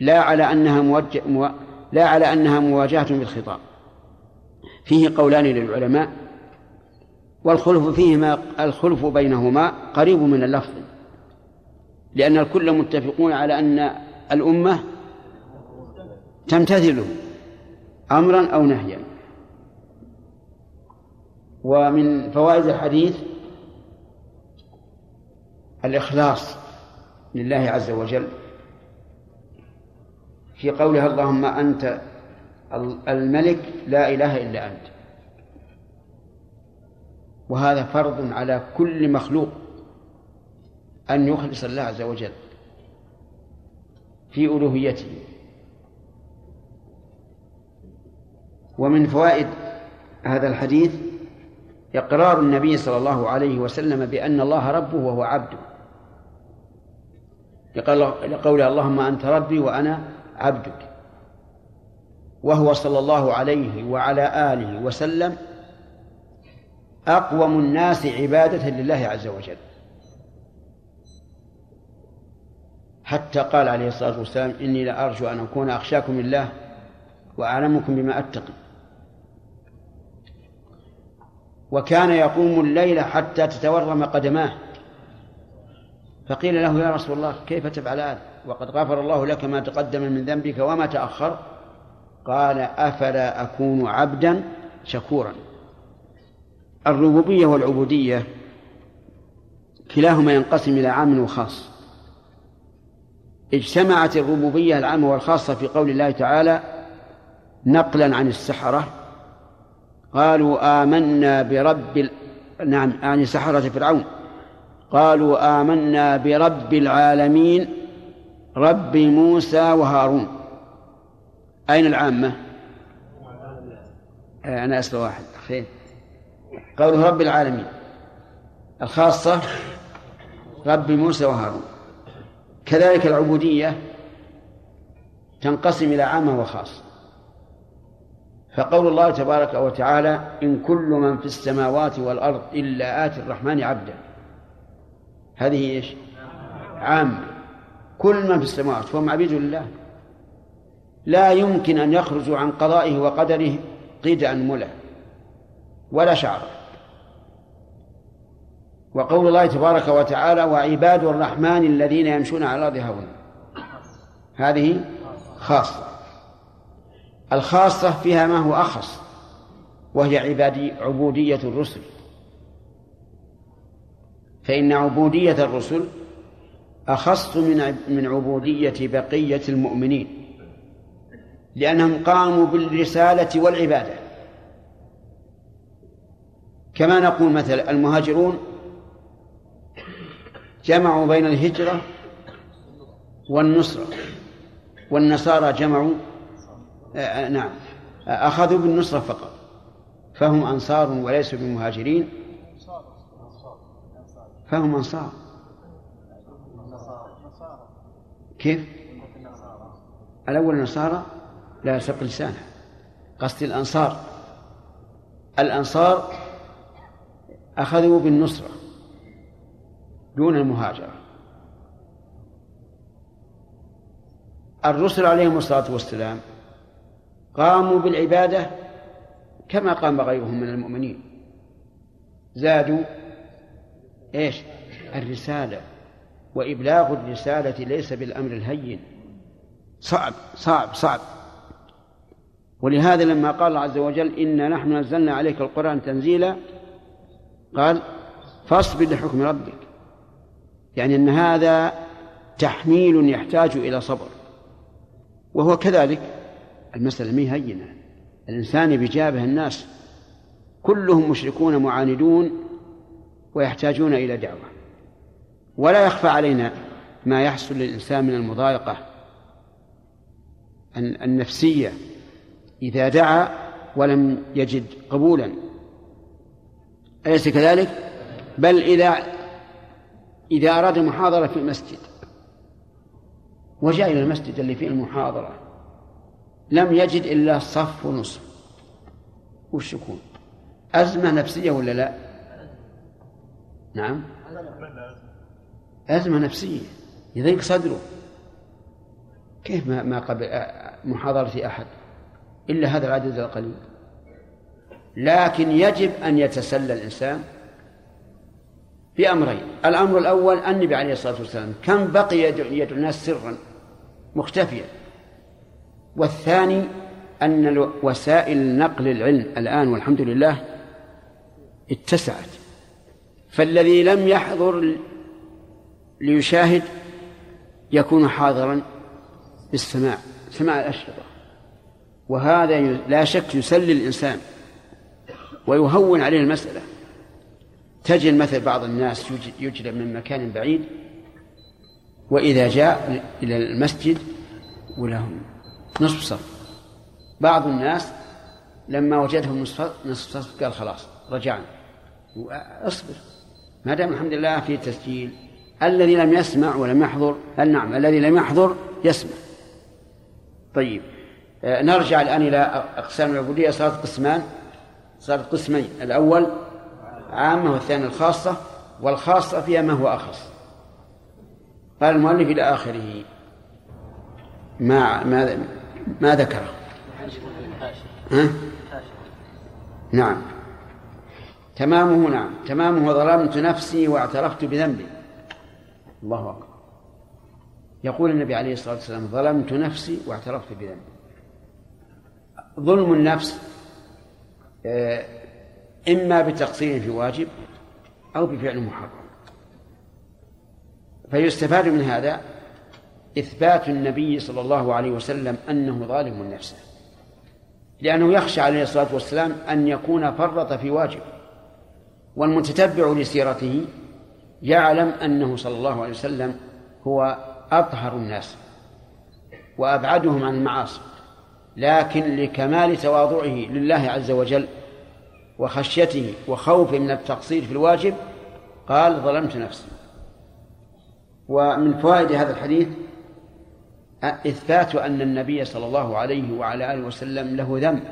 لا على أنها موجه مو... لا على أنها مواجهة بالخطاب؟ فيه قولان للعلماء والخلف فيهما الخلف بينهما قريب من اللفظ لأن الكل متفقون على أن الأمة تمتثله أمرا أو نهيا. ومن فوائد الحديث الإخلاص لله عز وجل. في قولها اللهم أنت الملك لا إله إلا أنت. وهذا فرض على كل مخلوق أن يخلص الله عز وجل في ألوهيته. ومن فوائد هذا الحديث إقرار النبي صلى الله عليه وسلم بأن الله ربه وهو عبده لقول اللهم أنت ربي وأنا عبدك. وهو صلى الله عليه وعلى آله وسلم أقوم الناس عبادة لله عز وجل. حتى قال عليه الصلاة والسلام إني لأرجو أن أكون أخشاكم لله وأعلمكم بما أتقي. وكان يقوم الليل حتى تتورم قدماه. فقيل له يا رسول الله كيف تفعل هذا؟ وقد غفر الله لك ما تقدم من ذنبك وما تأخر. قال أفلا أكون عبدا شكورا. الربوبية والعبودية كلاهما ينقسم إلى عام وخاص. اجتمعت الربوبية العامة والخاصة في قول الله تعالى نقلا عن السحرة. قالوا آمنا برب. نعم عن سحرة فرعون. قالوا آمنا برب العالمين رب موسى وهارون. أين العامة؟ آه، أنا أسأل واحد. خير قوله رب العالمين. الخاصة رب موسى وهارون. كذلك العبودية تنقسم إلى عامة وخاصة. فقول الله تبارك وتعالى إن كل من في السماوات والأرض إلا آتي الرحمن عبدا. هذه إيش؟ عامة. كل من في السماوات. فهم عبيد لله. لا يمكن أن يخرجوا عن قضائه وقدره قيد أنملة ولا شعر. وقول الله تبارك وتعالى وعباد الرحمن الذين يمشون على الأرض هونا هذه خاصة. الخاصة فيها ما هو أخص وهي عبادي عبودية الرسل. فإن عبودية الرسل أخص من من عبودية بقية المؤمنين. لأنهم قاموا بالرسالة والعبادة. كما نقول مثلا المهاجرون جمعوا بين الهجرة والنصرة والنصارى جمعوا آه، آه، نعم أخذوا بالنصرة فقط فهم أنصار وليسوا بمهاجرين. فهم أنصار. كيف؟ الأول النصارى لا يسق لسانه. قصد الأنصار. الأنصار أخذوا بالنصرة دون المهاجرة. الرسل عليهم الصلاة والسلام قاموا بالعبادة كما قام غيرهم من المؤمنين. زادوا إيش؟ الرسالة وإبلاغ الرسالة ليس بالأمر الهين. صعب صعب صعب. ولهذا لما قال الله عز وجل إنا نحن نزلنا عليك القرآن تنزيلا قال فاصبر لحكم ربك. يعني أن هذا تحميل يحتاج إلى صبر. وهو كذلك المسألة مي هينة. الإنسان بجابه الناس. كلهم مشركون معاندون ويحتاجون إلى دعوة. ولا يخفى علينا ما يحصل للإنسان من المضايقة النفسية. إذا دعا ولم يجد قبولا. أليس كذلك؟ بل إذا إذا أراد محاضرة في المسجد وجاء إلى المسجد اللي فيه المحاضرة لم يجد إلا صف ونصف. وش يكون؟ أزمة نفسية ولا لا؟ نعم. أزمة نفسية. يضيق صدره. كيف ما قبل محاضرة أحد؟ إلا هذا العدد القليل. لكن يجب أن يتسلى الإنسان بأمرين. الأمر الأول النبي عليه الصلاة والسلام كم بقي يدعو الناس سرا؟ مختفيا. والثاني أن وسائل نقل العلم الآن والحمد لله اتسعت. فالذي لم يحضر ليشاهد يكون حاضرا بالسماع سماع الأشرطة. وهذا لا شك يسلي الإنسان ويهون عليه المسألة. تجد مثل بعض الناس يجلب من مكان بعيد وإذا جاء إلى المسجد ولهم نصف صف. بعض الناس لما وجدهم نصف صف قال خلاص رجعنا. اصبر ما دام الحمد لله في تسجيل الذي لم يسمع ولم يحضر نعم الذي لم يحضر يسمع. طيب. نرجع الآن إلى أقسام العبودية. صارت قسمان. صارت قسمين. الأول عامة والثاني الخاصة. والخاصة فيها ما هو أخص. قال المؤلف إلى آخره. ما ما ما ذكره. ها؟ نعم. تمامه نعم. تمامه ظلمت نفسي واعترفت بذنبي. الله أكبر. يقول النبي عليه الصلاة والسلام ظلمت نفسي واعترفت بذنبي. ظلم النفس آه، إما بتقصير في واجب أو بفعل محرم. فيستفاد من هذا إثبات النبي صلى الله عليه وسلم أنه ظالم نفسه لأنه يخشى عليه الصلاة والسلام أن يكون فرط في واجب. والمتتبع لسيرته يعلم أنه صلى الله عليه وسلم هو أطهر الناس وأبعدهم عن المعاصي. لكن لكمال تواضعه لله عز وجل وخشيته وخوفه من التقصير في الواجب قال ظلمت نفسي. ومن فوائد هذا الحديث إثبات أن النبي صلى الله عليه وعلى آله وسلم له ذنب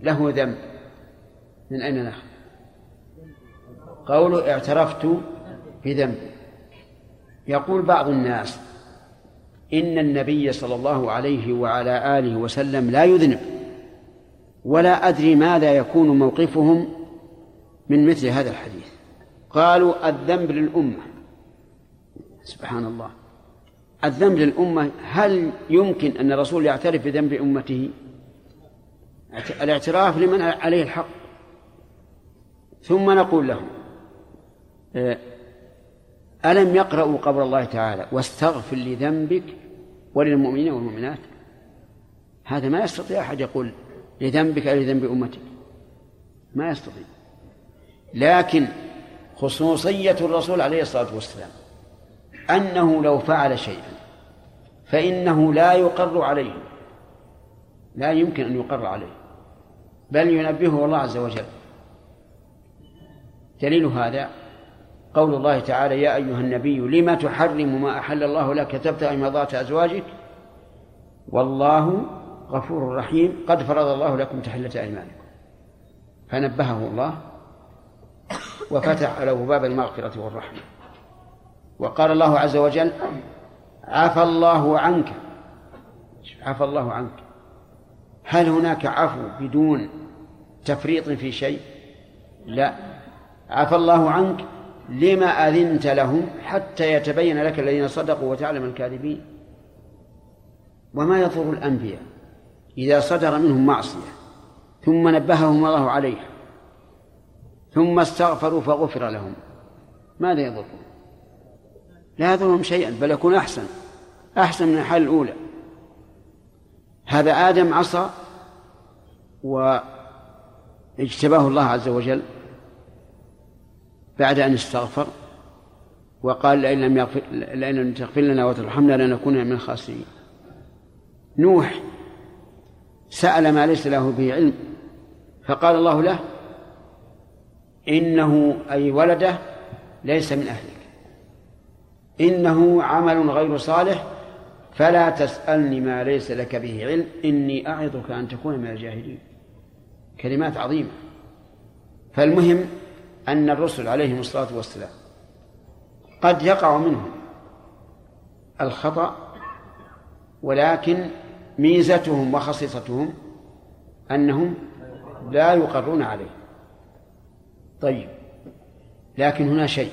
له ذنب. من أين نأخذ؟ قوله اعترفت بذنبي يقول بعض الناس إن النبي صلى الله عليه وعلى آله وسلم لا يذنب. ولا أدري ماذا يكون موقفهم من مثل هذا الحديث. قالوا الذنب للأمة. سبحان الله. الذنب للأمة هل يمكن أن الرسول يعترف بذنب أمته؟ الاعتراف لمن عليه الحق. ثم نقول لهم ألم يقرأوا قول الله تعالى واستغفر لذنبك وللمؤمنين والمؤمنات؟ هذا ما يستطيع أحد يقول لذنبك أو لذنب أمتك. ما يستطيع. لكن خصوصية الرسول عليه الصلاة والسلام أنه لو فعل شيئا فإنه لا يقر عليه. لا يمكن أن يقر عليه. بل ينبهه الله عز وجل. دليل هذا قول الله تعالى يا أيها النبي لما تحرم ما أحل الله لك تبتغي مرضات أزواجك؟ والله غفور رحيم. قد فرض الله لكم تحلة أيمانكم. فنبهه الله وفتح له باب المغفرة والرحمة. وقال الله عز وجل عفى الله عنك. عفى الله عنك. هل هناك عفو بدون تفريط في شيء؟ لا. عفى الله عنك لما أذنت لهم حتى يتبين لك الذين صدقوا وتعلم الكاذبين؟ وما يضر الأنبياء إذا صدر منهم معصية ثم نبههم الله عليها ثم استغفروا فغفر لهم ماذا يضرهم؟ لا يضرهم شيئا بل يكون أحسن أحسن من الحال الأولى. هذا آدم عصى واجتباه الله عز وجل بعد أن استغفر وقال لئن لم يغفر لئن لم تغفر لنا وترحمنا لنكون من الخاسرين. نوح سأل ما ليس له به علم فقال الله له إنه أي ولده ليس من أهلك. إنه عمل غير صالح فلا تسألني ما ليس لك به علم إني أعظك أن تكون من الجاهلين. كلمات عظيمة. فالمهم أن الرسل عليهم الصلاة والسلام قد يقع منهم الخطأ ولكن ميزتهم وخصيصتهم أنهم لا يقرون عليه. طيب لكن هنا شيء.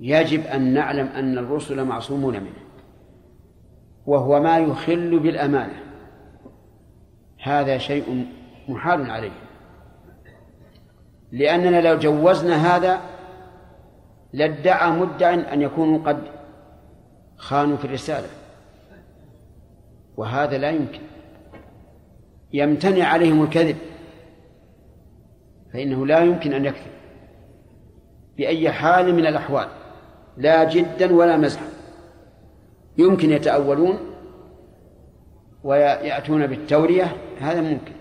يجب أن نعلم أن الرسل معصومون منه وهو ما يخل بالأمانة. هذا شيء محال عليه. لأننا لو جوزنا هذا لادعى مدع أن يكونوا قد خانوا في الرسالة. وهذا لا يمكن. يمتنع عليهم الكذب. فإنه لا يمكن أن يكذب. بأي حال من الأحوال. لا جدا ولا مزحا. يمكن يتأولون ويأتون بالتورية. هذا ممكن.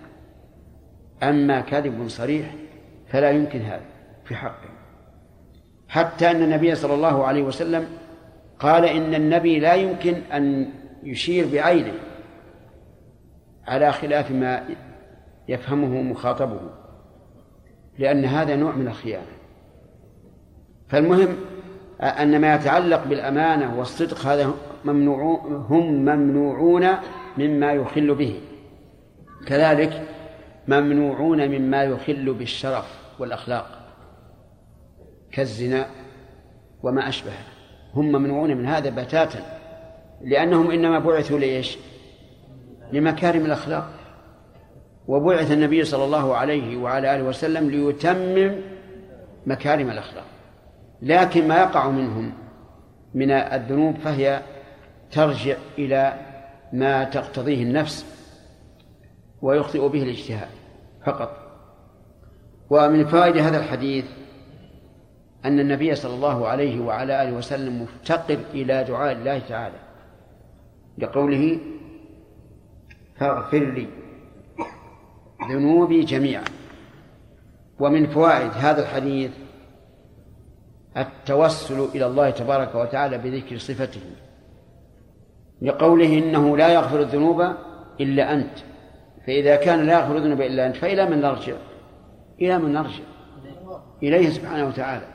أما كذب صريح فلا يمكن هذا في حقه. حتى أن النبي صلى الله عليه وسلم قال إن النبي لا يمكن أن يشير بعينه على خلاف ما يفهمه مخاطبه لأن هذا نوع من الخيانة. فالمهم أن ما يتعلق بالأمانة والصدق هذا ممنوع هم ممنوعون مما يخل به. كذلك ممنوعون مما يخل بالشرف والأخلاق كالزنا وما أشبهه. هم ممنوعون من هذا بتاتا لأنهم إنما بعثوا لإيش؟ لمكارم الأخلاق. وبعث النبي صلى الله عليه وعلى آله وسلم ليتمم مكارم الأخلاق. لكن ما يقع منهم من الذنوب فهي ترجع إلى ما تقتضيه النفس ويخطئ به الاجتهاد. فقط. ومن فوائد هذا الحديث أن النبي صلى الله عليه وعلى آله وسلم مفتقر إلى دعاء الله تعالى لقوله فاغفر لي ذنوبي جميعا. ومن فوائد هذا الحديث التوسل إلى الله تبارك وتعالى بذكر صفته لقوله إنه لا يغفر الذنوب إلا أنت. فإذا كان لا يغفر الذنوب إلا أنت فإلى من نرجع؟ إلى من نرجع؟ إليه سبحانه وتعالى.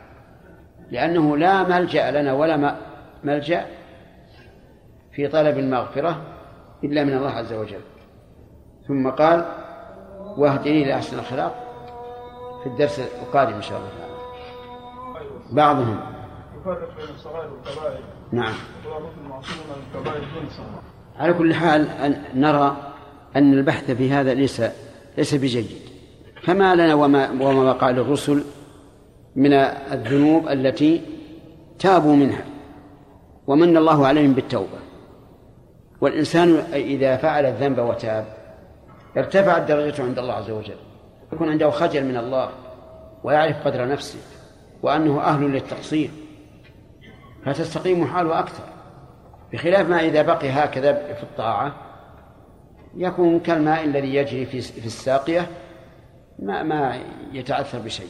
لأنه لا ملجأ لنا ولا ملجأ في طلب المغفرة إلا من الله عز وجل. ثم قال واهدني إلى أحسن الأخلاق في الدرس القادم إن شاء الله تعالى. بعضهم. يفرق بين نعم. على كل حال نرى أن البحث في هذا ليس ليس بجيد. فما لنا وما وما وقع للرسل من الذنوب التي تابوا منها. ومن الله عليهم بالتوبة. والإنسان إذا فعل الذنب وتاب ارتفعت درجته عند الله عز وجل. يكون عنده خجل من الله ويعرف قدر نفسه وأنه أهل للتقصير. فتستقيم حاله أكثر. بخلاف ما إذا بقي هكذا في الطاعة يكون كالماء الذي يجري في في الساقية ما ما يتأثر بشيء.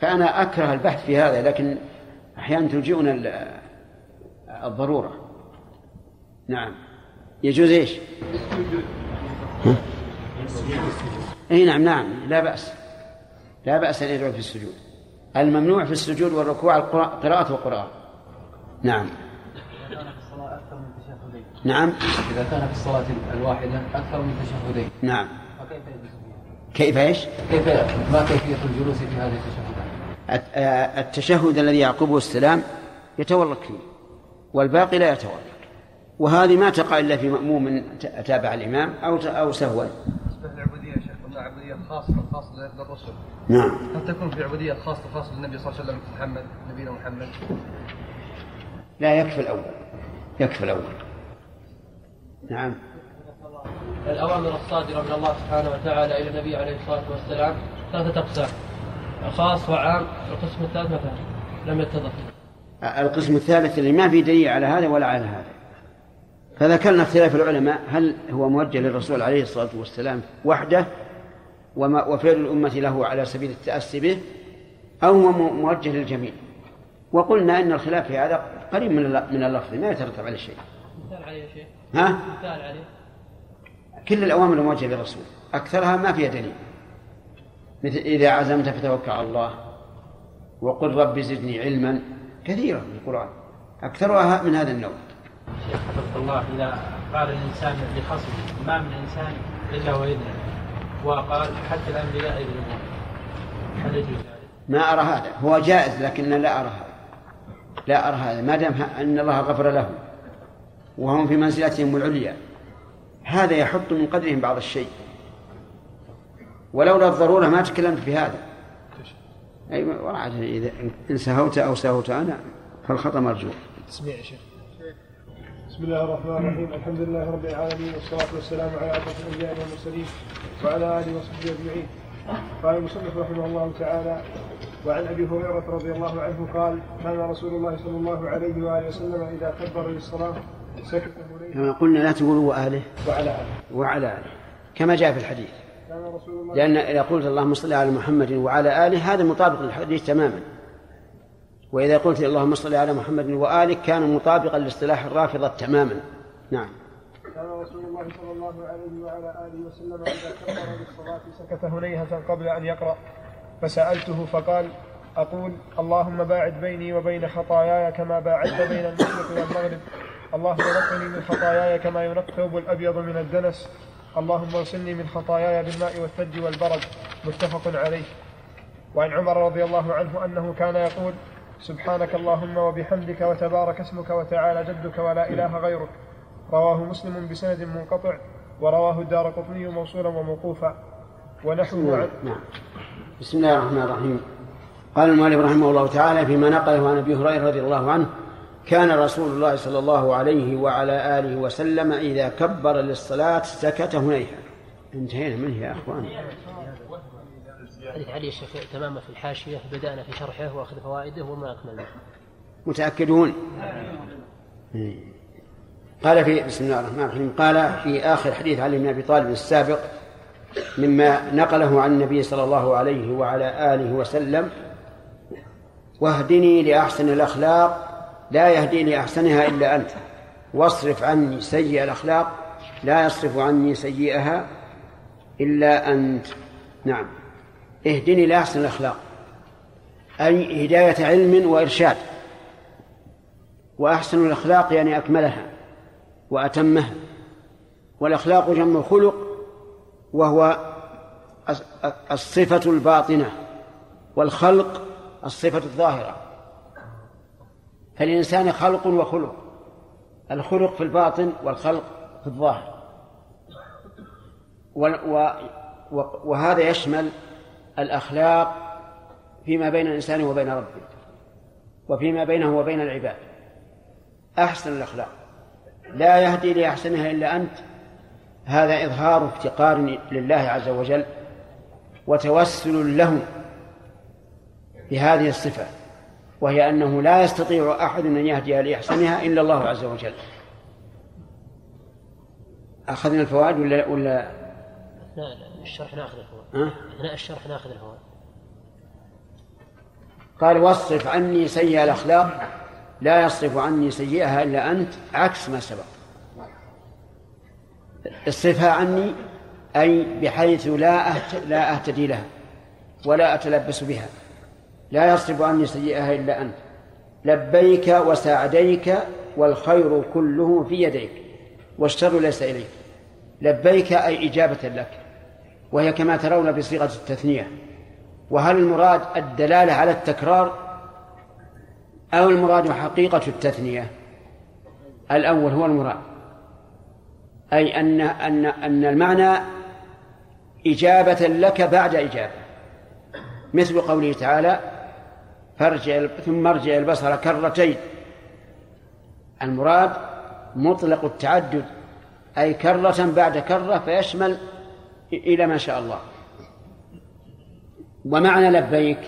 فأنا أكره البحث في هذا لكن أحيانا تلجئنا الضرورة. نعم. يجوز إيش؟ اي نعم نعم. لا بأس. لا بأس أن يدعو في السجود. الممنوع في السجود والركوع قراءة وقراءة. نعم. نعم إذا كان في الصلاة الواحدة أكثر من تشهدين نعم فكيف كيف إيش؟ كيف ما كيفية الجلوس في هذه التشهدات؟ التشهد الذي يعقبه السلام يتورك فيه والباقي لا يتورك وهذه ما تقع إلا في مأموم تابع الإمام أو أو سهوا. بالنسبة للعبوديه يا شيخ قلنا عبوديه خاصة خاصة للرسل. نعم. هل تكون في عبودية خاصة خاصة للنبي صلى الله عليه وسلم محمد نبينا محمد؟ لا يكفي الأول يكفي الأول. نعم. الأوامر الصادرة من الله سبحانه وتعالى إلى النبي عليه الصلاة والسلام ثلاثة أقسام. خاص وعام القسم الثالث مثلا لم يتضح. القسم الثالث اللي ما في دليل على هذا ولا على هذا. فذكرنا اختلاف العلماء هل هو موجه للرسول عليه الصلاة والسلام وحده وما وفعل الأمة له على سبيل التأسي به أو هو موجه للجميع. وقلنا أن الخلاف في هذا قريب من من اللفظ ما يترتب عليه شيء. مثال عليه شيء. ها؟ كل الأوامر الموجهة للرسول أكثرها ما فيها دليل. مثل إذا عزمت فتوكل على الله وقل رب زدني علما كثيرة في القرآن. أكثرها من هذا النوع. شيخ حفظك الله إذا قال الإنسان لخصم ما من إنسان إلا ويذنب وقال حتى الأنبياء يذنبون هل يجوز؟ ما أرى هذا. هو جائز لكن لا أرى هذا. لا أرى هذا. ما دام أن الله غفر لهم وهم في منزلتهم العليا. هذا يحط من قدرهم بعض الشيء. ولولا الضرورة ما تكلمت في هذا. أي وراء إذا إن سهوت أو سهوت أنا فالخطأ مرجو تسميع يا شيخ. بسم الله الرحمن الرحيم. الحمد لله رب العالمين والصلاة والسلام على أشرف الأنبياء والمرسلين وعلى آله وصحبه أجمعين. قال المصنف رحمه الله تعالى وعن أبي هريرة رضي الله عنه قال كان رسول الله صلى الله عليه وآله وسلم إذا كبر للصلاة كما قلنا لا تقولوا وآله. وعلى آله. وعلى آله. كما جاء في الحديث. لأن إذا قلت اللهم صل على محمد وعلى آله هذا مطابق للحديث تماما. وإذا قلت اللهم صل على محمد وآله كان مطابقا لاصطلاح الرافضة تماما. نعم. كان رسول الله صلى الله عليه وعلى آله وسلم إذا كبر للصلاة سكت هنيهة قبل أن يقرأ. فسألته فقال أقول اللهم باعد بيني وبين خطاياي كما باعدت بين المشرق والمغرب. اللهم نقني من خطاياي كما ينقى الثوب الأبيض من الدنس. اللهم اغسلني من خطاياي بالماء والثلج والبرد. متفق عليه. وعن عمر رضي الله عنه أنه كان يقول سبحانك اللهم وبحمدك وتبارك اسمك وتعالى جدك ولا إله غيرك. رواه مسلم بسند منقطع ورواه الدار قطني موصولا وموقوفا. ونحوه عن نعم. بسم الله الرحمن الرحيم. قال المؤلف رحمه الله تعالى فيما نقله عن أبي هريرة رضي الله عنه كان رسول الله صلى الله عليه وعلى آله وسلم إذا كبر للصلاة سكت هنيها انتهينا منه يا أخوان. حديث علي الشيخ تماما في الحاشية بدأنا في شرحه وأخذ فوائده وما أكملنا. متأكدون؟ قال في بسم الله الرحمن الرحيم. قال في آخر حديث علي بن أبي طالب السابق مما نقله عن النبي صلى الله عليه وعلى آله وسلم واهدني لأحسن الأخلاق لا يهدي لاحسنها إلا أنت. واصرف عني سيء الأخلاق لا يصرف عني سيئها إلا أنت. نعم. اهدني لاحسن الأخلاق. أي هداية علم وإرشاد. وأحسن الأخلاق يعني أكملها وأتمها. والأخلاق جمع خلق وهو الصفة الباطنة والخلق الصفة الظاهرة. فالإنسان خلق وخلق. الخلق في الباطن والخلق في الظاهر. وهذا يشمل الأخلاق فيما بين الإنسان وبين ربه وفيما بينه وبين العباد. أحسن الأخلاق. لا يهدي لأحسنها إلا أنت. هذا إظهار افتقار لله عز وجل وتوسل له بهذه الصفة. وهي أنه لا يستطيع أحد أن يهدي لأحسنها إلا الله عز وجل. أخذنا الفوائد ولا ولا؟ أثناء الشرح ناخذ الفوائد. أثناء الشرح ناخذ الفوائد. قال واصرف عني سيئ الأخلاق. لا يصرف عني سيئها إلا أنت عكس ما سبق. اصرفها عني أي بحيث لا لا أهتدي لها ولا أتلبس بها. لا يصرف عني سيئها إلا أنت. لبيك وساعديك والخير كله في يديك. والشر ليس إليك. لبيك أي إجابة لك. وهي كما ترون بصيغة التثنية. وهل المراد الدلالة على التكرار؟ أو المراد حقيقة التثنية؟ الأول هو المراد. أي أن أن أن المعنى إجابة لك بعد إجابة. مثل قوله تعالى فارجع ثم ارجع البصر كرتين. المراد مطلق التعدد أي كرة بعد كرة فيشمل إلى ما شاء الله. ومعنى لبيك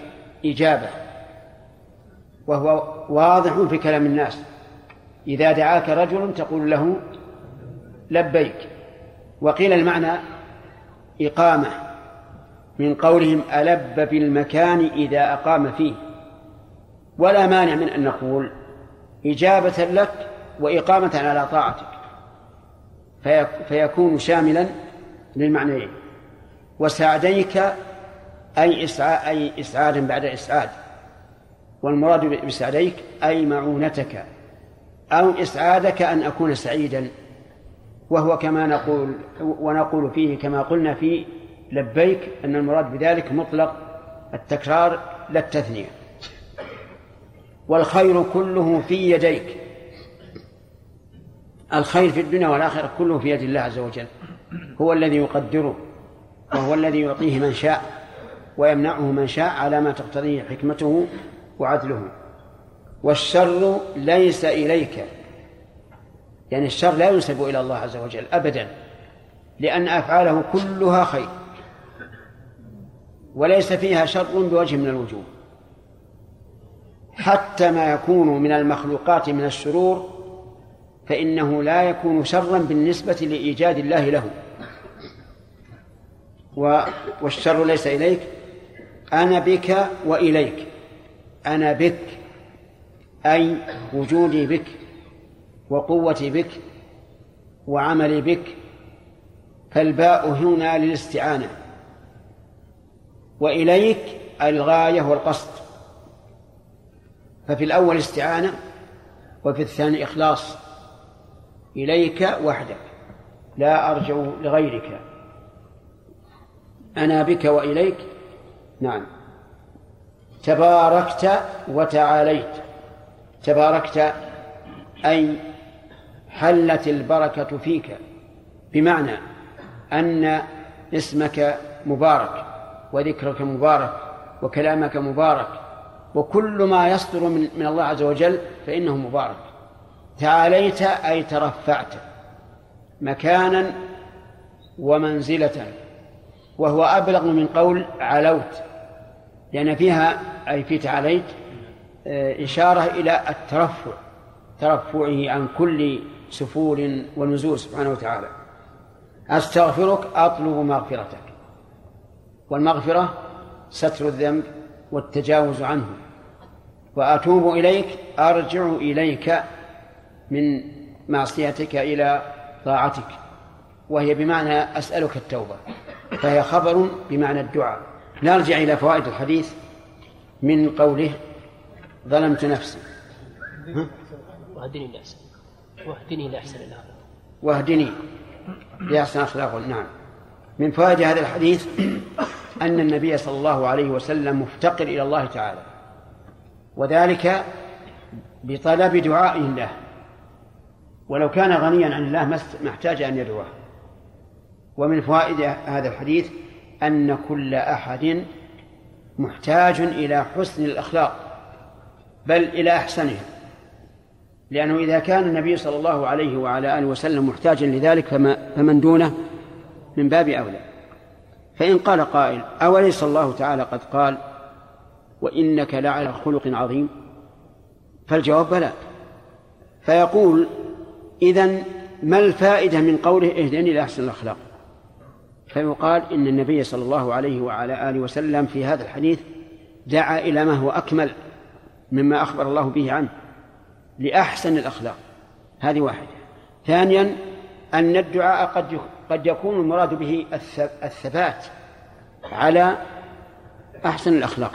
إجابة وهو واضح في كلام الناس. إذا دعاك رجل تقول له لبيك. وقيل المعنى إقامة من قولهم ألب بالمكان إذا أقام فيه. ولا مانع من أن نقول إجابة لك وإقامة على طاعتك. فيكون شاملا للمعنيين. وساعديك أي إسعاد أي إسعادا بعد إسعاد. والمراد بسعديك أي معونتك. أو إسعادك أن أكون سعيدا. وهو كما نقول ونقول فيه كما قلنا في لبيك أن المراد بذلك مطلق التكرار لا التثنية. والخير كله في يديك. الخير في الدنيا والآخرة كله في يد الله عز وجل. هو الذي يقدره وهو الذي يعطيه من شاء ويمنعه من شاء على ما تقتضيه حكمته وعدله. والشر ليس إليك. يعني الشر لا ينسب إلى الله عز وجل أبدا لأن أفعاله كلها خير. وليس فيها شر بوجه من الوجوه. حتى ما يكون من المخلوقات من الشرور فإنه لا يكون شرا بالنسبة لإيجاد الله له. والشر ليس إليك أنا بك وإليك. أنا بك أي وجودي بك وقوتي بك وعملي بك. فالباء هنا للاستعانة. وإليك الغاية والقصد. ففي الأول استعانة وفي الثاني إخلاص. إليك وحدك لا أرجع لغيرك. أنا بك وإليك. نعم. تباركت وتعاليت. تباركت أي حلت البركة فيك. بمعنى أن اسمك مبارك وذكرك مبارك وكلامك مبارك. وكل ما يصدر من, من الله عز وجل فإنه مبارك. تعاليت أي ترفعت مكانا ومنزلة وهو أبلغ من قول علوت لأن فيها أي في تعاليت آه، إشارة إلى الترفع ترفعه عن كل سفول ونزول سبحانه وتعالى. أستغفرك أطلب مغفرتك. والمغفرة ستر الذنب والتجاوز عنه. وأتوب إليك أرجع إليك من معصيتك إلى طاعتك. وهي بمعنى أسألك التوبة فهي خبر بمعنى الدعاء. نرجع إلى فوائد الحديث من قوله ظلمت نفسي واهدني لأحسن واهدني لأحسن الأخلاق. واهدني لأحسن أخلاق نعم. من فوائد هذا الحديث أن النبي صلى الله عليه وسلم مفتقر إلى الله تعالى. وذلك بطلب دعاء له ولو كان غنيا عن الله ما احتاج أن يدعوه. ومن فوائد هذا الحديث أن كل أحد محتاج إلى حسن الأخلاق بل إلى أحسنها لأنه إذا كان النبي صلى الله عليه وعلى آله وسلم محتاجا لذلك فما فمن دونه من باب أولى. فإن قال قائل أوليس الله تعالى قد قال؟ وإنك لعلى خلق عظيم؟ فالجواب بلى. فيقول إذن ما الفائدة من قوله اهدني لأحسن الأخلاق؟ فيقال إن النبي صلى الله عليه وعلى آله وسلم في هذا الحديث دعا إلى ما هو أكمل مما أخبر الله به عنه لأحسن الأخلاق. هذه واحدة. ثانيا أن الدعاء قد قد يكون المراد به الثبات على أحسن الأخلاق.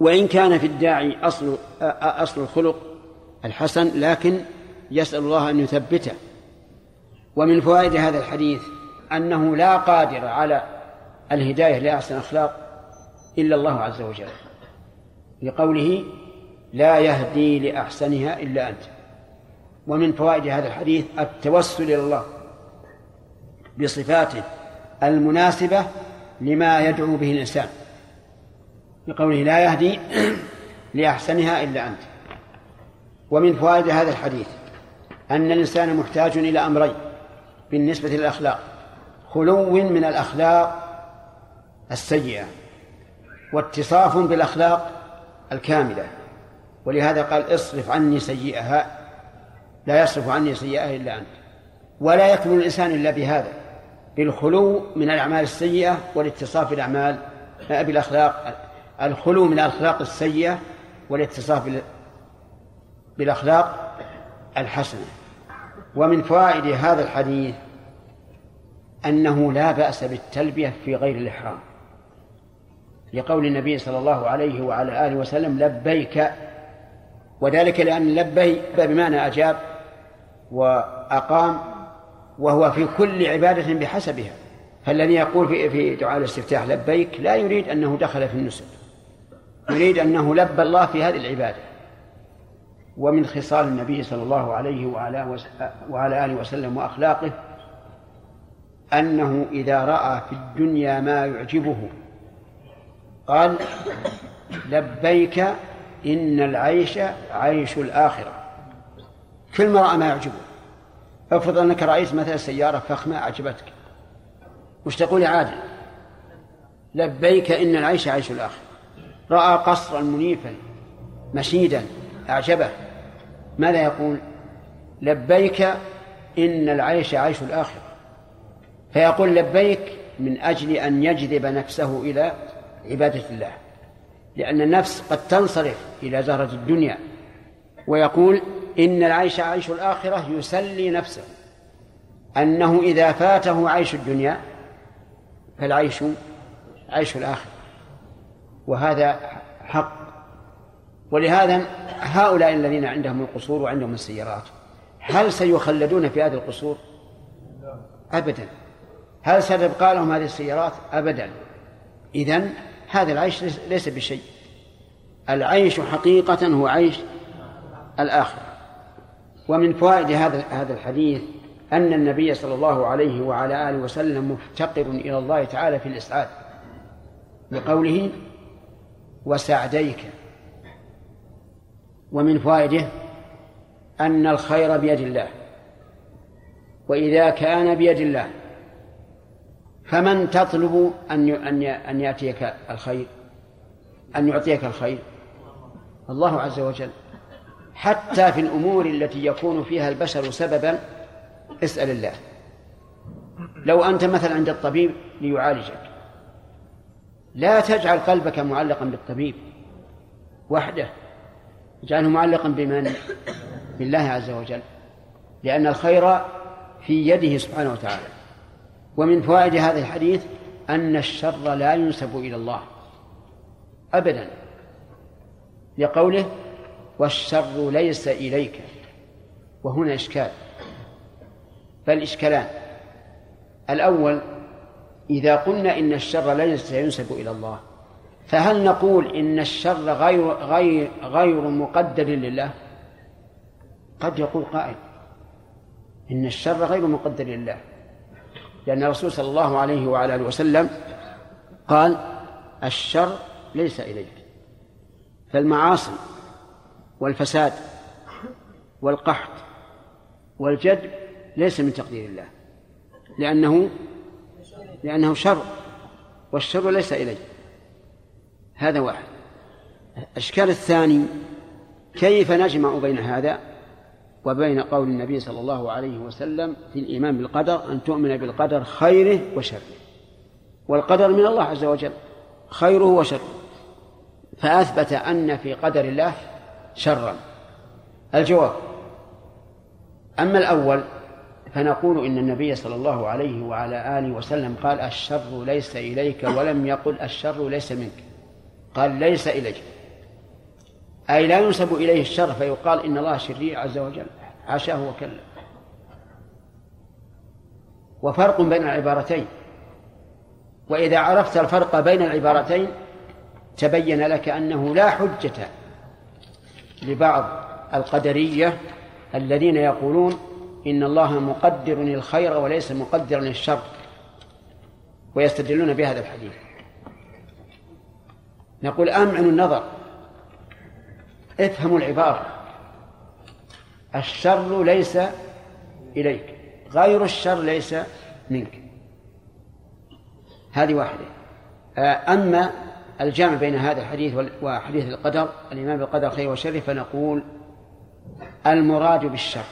وإن كان في الداعي أصل أصل الخلق الحسن لكن يسأل الله أن يثبته. ومن فوائد هذا الحديث أنه لا قادر على الهداية لأحسن الأخلاق إلا الله عز وجل لقوله لا يهدي لأحسنها إلا أنت. ومن فوائد هذا الحديث التوسل إلى الله بصفاته المناسبة لما يدعو به الإنسان. بقوله لا يهدي لأحسنها إلا أنت. ومن فوائد هذا الحديث أن الإنسان محتاج إلى أمرين بالنسبة للأخلاق. خلو من الأخلاق السيئة واتصاف بالأخلاق الكاملة. ولهذا قال اصرف عني سيئها لا يصرف عني سيئها إلا أنت. ولا يكمل الإنسان إلا بهذا بالخلو من الأعمال السيئة والاتصاف بالأعمال بالأخلاق الخلو من الأخلاق السيئة والاتصاف بالأخلاق الحسنة. ومن فوائد هذا الحديث أنه لا بأس بالتلبية في غير الإحرام. لقول النبي صلى الله عليه وعلى آله وسلم لبيك. وذلك لأن لبي بمعنى أجاب وأقام وهو في كل عبادة بحسبها. فالذي يقول في دعاء الاستفتاح لبيك لا يريد أنه دخل في النسك. يريد أنه لبى الله في هذه العبادة. ومن خصال النبي صلى الله عليه وعلى وعلى آله وسلم وأخلاقه أنه إذا رأى في الدنيا ما يعجبه قال لبيك إن العيش عيش الآخرة. كل ما رأى ما يعجبه. افرض أنك رأيت مثلا سيارة فخمة أعجبتك. وش تقول يا عادل. لبيك إن العيش عيش الآخرة. رأى قصرا منيفا مشيدا أعجبه. ماذا يقول؟ لبيك إن العيش عيش الآخرة. فيقول لبيك من أجل أن يجذب نفسه إلى عبادة الله لأن النفس قد تنصرف إلى زهرة الدنيا. ويقول إن العيش عيش الآخرة يسلي نفسه أنه إذا فاته عيش الدنيا فالعيش عيش الآخرة. وهذا حق. ولهذا هؤلاء الذين عندهم القصور وعندهم السيارات هل سيخلدون في هذه القصور؟ أبدا. هل ستبقى لهم هذه السيارات؟ أبدا. إذن هذا العيش ليس بشيء. العيش حقيقة هو عيش الآخرة. ومن فوائد هذا هذا الحديث أن النبي صلى الله عليه وعلى آله وسلم مفتقر إلى الله تعالى في الإسعاد. بقوله وسعديك. ومن فوائده أن الخير بيد الله وإذا كان بيد الله فمن تطلب أن أن أن يأتيك الخير أن يعطيك الخير؟ الله عز وجل. حتى في الأمور التي يكون فيها البشر سببا اسأل الله. لو أنت مثلا عند الطبيب ليعالجك. لا تجعل قلبك معلقا بالطبيب وحده اجعله معلقا بمن؟ بالله عز وجل لأن الخير في يده سبحانه وتعالى. ومن فوائد هذا الحديث أن الشر لا ينسب إلى الله أبدا لقوله والشر ليس إليك وهنا إشكال بل إشكالان. الأول إذا قلنا إن الشر ليس ينسب إلى الله فهل نقول إن الشر غير غير غير مقدر لله؟ قد يقول قائل إن الشر غير مقدر لله لأن الرسول صلى الله عليه وعلى آله وسلم قال الشر ليس إليك فالمعاصي والفساد والقحط والجد ليس من تقدير الله لأنه لأنه شر والشر ليس إليه. هذا واحد. الإشكال الثاني كيف نجمع بين هذا وبين قول النبي صلى الله عليه وسلم في الإيمان بالقدر أن تؤمن بالقدر خيره وشره. والقدر من الله عز وجل خيره وشره. فأثبت أن في قدر الله شرا. الجواب أما الأول فنقول إن النبي صلى الله عليه وعلى آله وسلم قال الشر ليس إليك ولم يقل الشر ليس منك. قال ليس إليك. أي لا ينسب إليه الشر فيقال إن الله شرير عز وجل. حاشاه وكلا وفرق بين العبارتين. وإذا عرفت الفرق بين العبارتين تبين لك أنه لا حجة لبعض القدرية الذين يقولون إن الله مقدر للخير وليس مقدرا للشر ويستدلون بهذا الحديث. نقول أمعن النظر. افهموا العبارة. الشر ليس إليك. غير الشر ليس منك. هذه واحدة. أما الجامع بين هذا الحديث وحديث القدر الإيمان بالقدر خير وشر فنقول المراد بالشر.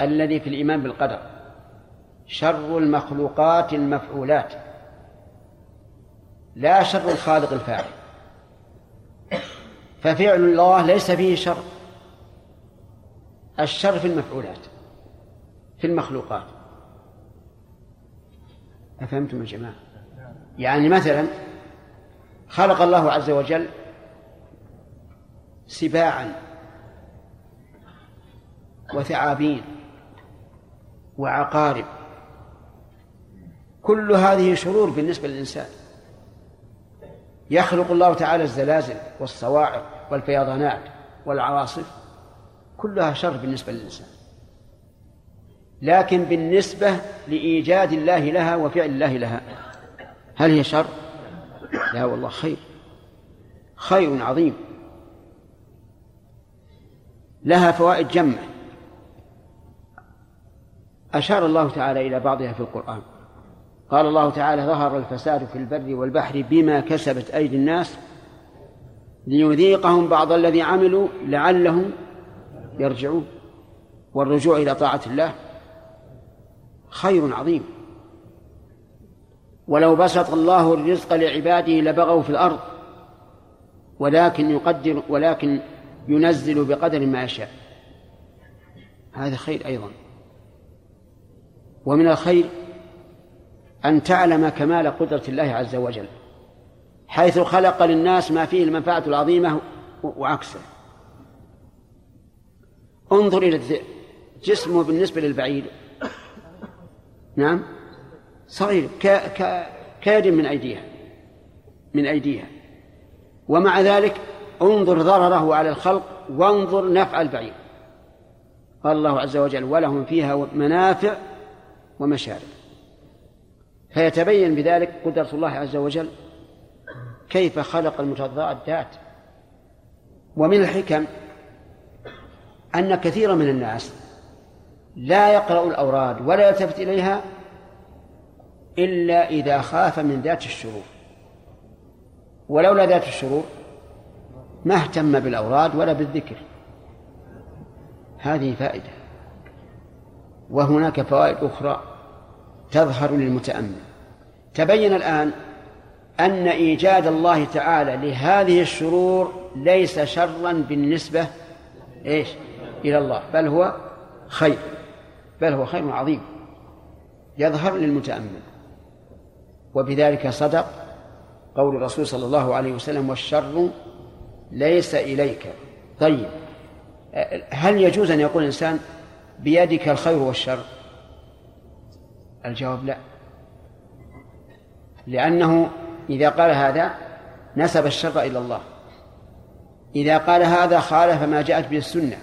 الذي في الإيمان بالقدر. شر المخلوقات المفعولات. لا شر الخالق الفاعل. ففعل الله ليس فيه شر. الشر في المفعولات في المخلوقات. أفهمتم يا جماعة؟ يعني مثلا خلق الله عز وجل سباعا وثعابين. وعقارب. كل هذه شرور بالنسبة للإنسان. يخلق الله تعالى الزلازل والصواعق والفيضانات والعواصف كلها شر بالنسبة للإنسان. لكن بالنسبة لإيجاد الله لها وفعل الله لها هل هي شر؟ لا والله خير. خير عظيم. لها فوائد جمة أشار الله تعالى إلى بعضها في القرآن. قال الله تعالى ظهر الفساد في البر والبحر بما كسبت أيدي الناس ليذيقهم بعض الذي عملوا لعلهم يرجعون. والرجوع إلى طاعة الله خير عظيم. ولو بسط الله الرزق لعباده لبغوا في الأرض ولكن يقدر ولكن ينزل بقدر ما يشاء. هذا خير أيضا. ومن الخير أن تعلم كمال قدرة الله عز وجل حيث خلق للناس ما فيه المنفعة العظيمة وعكسه. انظر إلى الذئب جسمه بالنسبة للبعير. نعم؟ صغير ك... ك... كيد من أيديها من أيديها. ومع ذلك انظر ضرره على الخلق وانظر نفع البعير. قال الله عز وجل ولهم فيها منافع ومشارب. فيتبين بذلك قدرة الله عز وجل كيف خلق المتضادات ومن الحكم أن كثيرا من الناس لا يقرأ الأوراد ولا يلتفت إليها إلا إذا خاف من ذات الشرور. ولولا ذات الشرور ما اهتم بالأوراد ولا بالذكر. هذه فائدة. وهناك فوائد أخرى. تظهر للمتأمل. تبين الآن أن إيجاد الله تعالى لهذه الشرور ليس شرا بالنسبة إيش؟ إلى الله بل هو خير بل هو خير عظيم. يظهر للمتأمل. وبذلك صدق قول الرسول صلى الله عليه وسلم والشر ليس إليك طيب هل يجوز أن يقول الإنسان بيدك الخير والشر الجواب لا. لأنه إذا قال هذا نسب الشر إلى الله. إذا قال هذا خالف ما جاءت به السنة.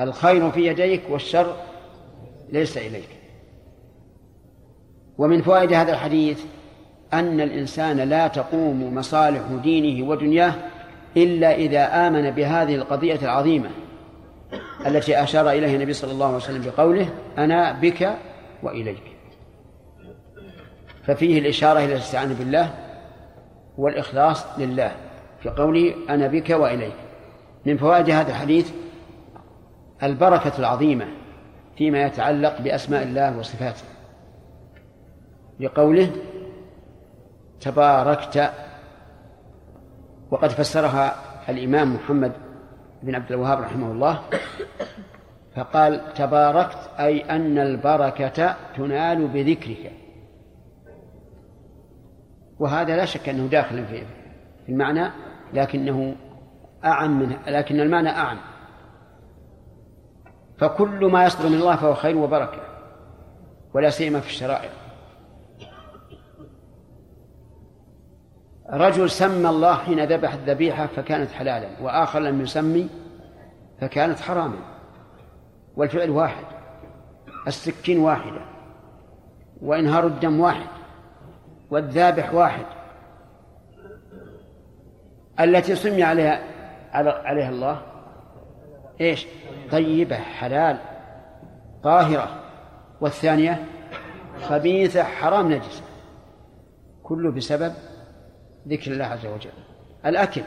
الخير في يديك والشر ليس إليك. ومن فوائد هذا الحديث أن الإنسان لا تقوم مصالح دينه ودنياه إلا إذا آمن بهذه القضية العظيمة التي أشار إليها النبي صلى الله عليه وسلم بقوله أنا بك وإليك. ففيه الإشارة إلى الاستعانة بالله والإخلاص لله في قوله أنا بك وإليك. من فوائد هذا الحديث البركة العظيمة فيما يتعلق بأسماء الله وصفاته. لقوله تباركت وقد فسرها الإمام محمد بن عبد الوهاب رحمه الله فقال تباركت أي أن البركة تنال بذكرك. وهذا لا شك أنه داخل في المعنى لكنه أعم منه لكن المعنى أعم. فكل ما يصدر من الله فهو خير وبركة ولا سيما في الشرائع. رجل سمى الله حين ذبح الذبيحة فكانت حلالا وآخر لم يسمي فكانت حراما. والفعل واحد. السكين واحدة. وإنهار الدم واحد. والذابح واحد. التي سمي عليها عليها الله. إيش؟ طيبة حلال طاهرة. والثانية؟ خبيثة حرام نجسة. كله بسبب ذكر الله عز وجل. الأكل.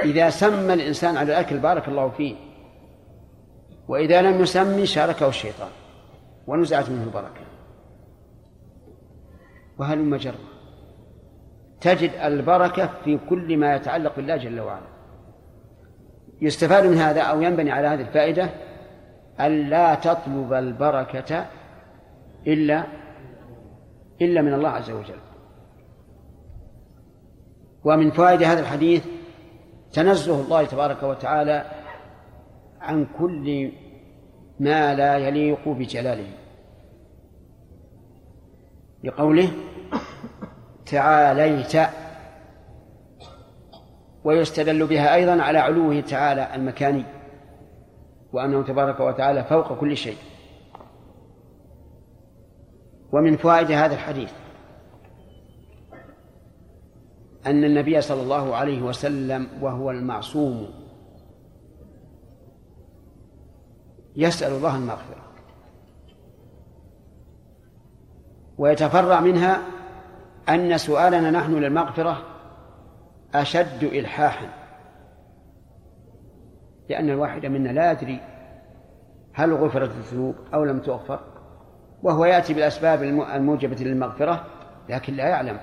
إذا سمى الإنسان على الأكل بارك الله فيه وإذا لم يسمي شاركه الشيطان ونزعت منه البركة. وهل جرة تجد البركة في كل ما يتعلق بالله جل وعلا. يستفاد من هذا أو ينبني على هذه الفائدة ألا تطلب البركة إلا إلا من الله عز وجل. ومن فوائد هذا الحديث تنزه الله تبارك وتعالى عن كل ما لا يليق بجلاله. بقوله تعاليت ويستدل بها أيضا على علوه تعالى المكاني وأنه تبارك وتعالى فوق كل شيء. ومن فوائد هذا الحديث أن النبي صلى الله عليه وسلم وهو المعصوم يسأل الله المغفرة ويتفرع منها أن سؤالنا نحن للمغفرة أشد إلحاحا لأن الواحد منا لا يدري هل غفرت الذنوب أو لم تغفر وهو يأتي بالأسباب الموجبة للمغفرة لكن لا يعلم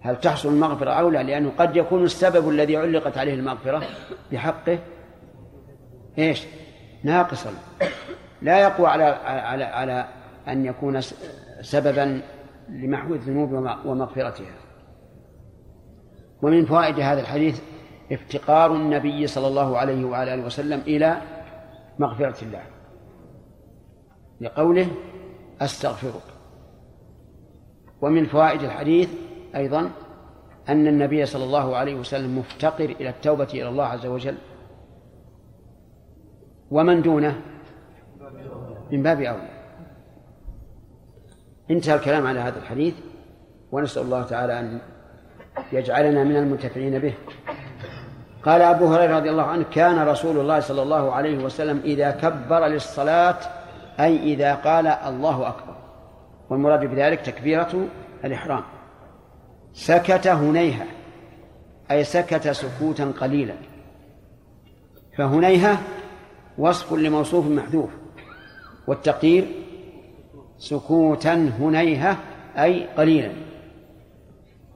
هل تحصل المغفرة أو لا لأنه قد يكون السبب الذي علقت عليه المغفرة بحقه إيش؟ ناقصا. لا يقوى على على على أن يكون سببا لمحو الذنوب ومغفرتها. ومن فوائد هذا الحديث افتقار النبي صلى الله عليه وعلى آله وسلم إلى مغفرة الله. لقوله أستغفرك. ومن فوائد الحديث أيضا أن النبي صلى الله عليه وسلم مفتقر إلى التوبة إلى الله عز وجل. ومن دونه؟ من باب أولى. انتهى الكلام على هذا الحديث ونسأل الله تعالى أن يجعلنا من المنتفعين به. قال أبو هريرة رضي الله عنه كان رسول الله صلى الله عليه وسلم إذا كبر للصلاة أي إذا قال الله أكبر. والمراد بذلك تكبيرة الإحرام. سكت هنيها أي سكت سكوتا قليلا. فهنيها وصف لموصوف محذوف. والتقدير سكوتا هنيها أي قليلا.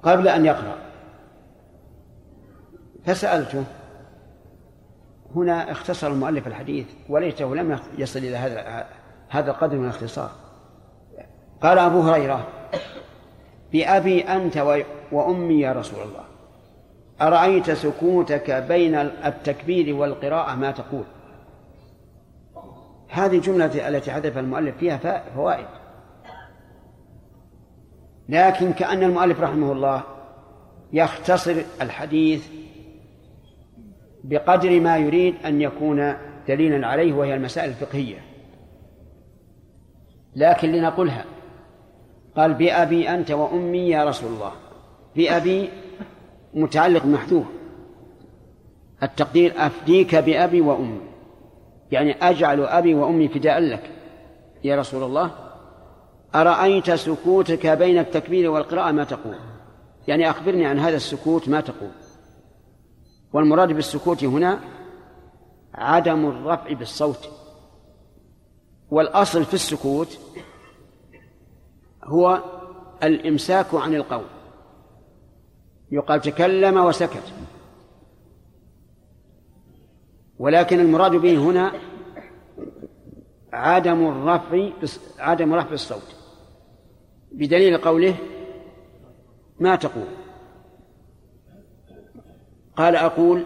قبل أن يقرأ. فسألته هنا اختصر المؤلف الحديث وليته لم يصل إلى هذا هذا القدر من الاختصار. قال أبو هريرة بأبي أنت وأمي يا رسول الله. أرأيت سكوتك بين التكبير والقراءة ما تقول؟ هذه الجملة التي حذف المؤلف فيها فوائد. لكن كأن المؤلف رحمه الله يختصر الحديث بقدر ما يريد أن يكون دليلا عليه وهي المسائل الفقهية. لكن لنقلها. قال بأبي أنت وأمي يا رسول الله. بأبي متعلق محذوف التقدير أفديك بأبي وأمي. يعني أجعل أبي وأمي فداء لك. يا رسول الله أرأيت سكوتك بين التكبير والقراءة ما تقول؟ يعني أخبرني عن هذا السكوت ما تقول. والمراد بالسكوت هنا عدم الرفع بالصوت. والأصل في السكوت هو الإمساك عن القول. يقال تكلم وسكت. ولكن المراد به هنا عدم الرفع عدم رفع الصوت. بدليل قوله ما تقول. قال أقول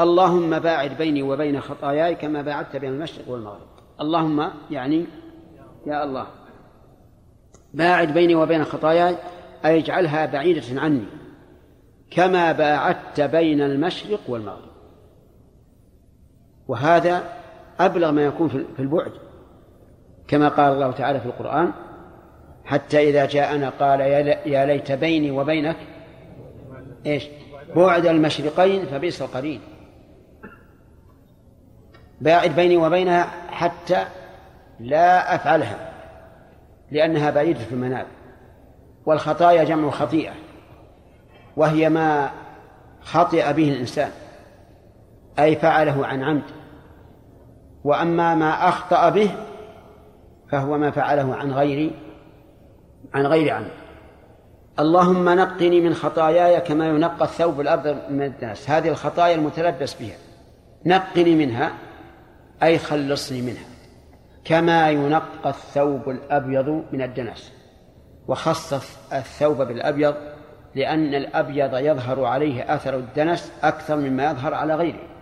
اللهم باعد بيني وبين خطاياي كما باعدت بين المشرق والمغرب. اللهم يعني يا الله. باعد بيني وبين خطاياي أي اجعلها بعيدة عني كما باعدت بين المشرق والمغرب. وهذا أبلغ ما يكون في البعد كما قال الله تعالى في القرآن حتى إذا جاءنا قال يا ليت بيني وبينك إيش؟ بعد المشرقين فبئس القرين. باعد بيني وبينها حتى لا أفعلها لأنها بعيدة في المنال والخطايا جمع خطيئة وهي ما خطئ به الإنسان أي فعله عن عمد. وأما ما أخطأ به فهو ما فعله عن غير عن غير عمد اللهم نقني من خطاياي كما ينقى الثوب الأبيض من الدنس هذه الخطايا المتلبس بها. نقني منها أي خلصني منها. كما ينقى الثوب الأبيض من الدنس. وخصص الثوب بالأبيض لأن الأبيض يظهر عليه أثر الدنس أكثر مما يظهر على غيره.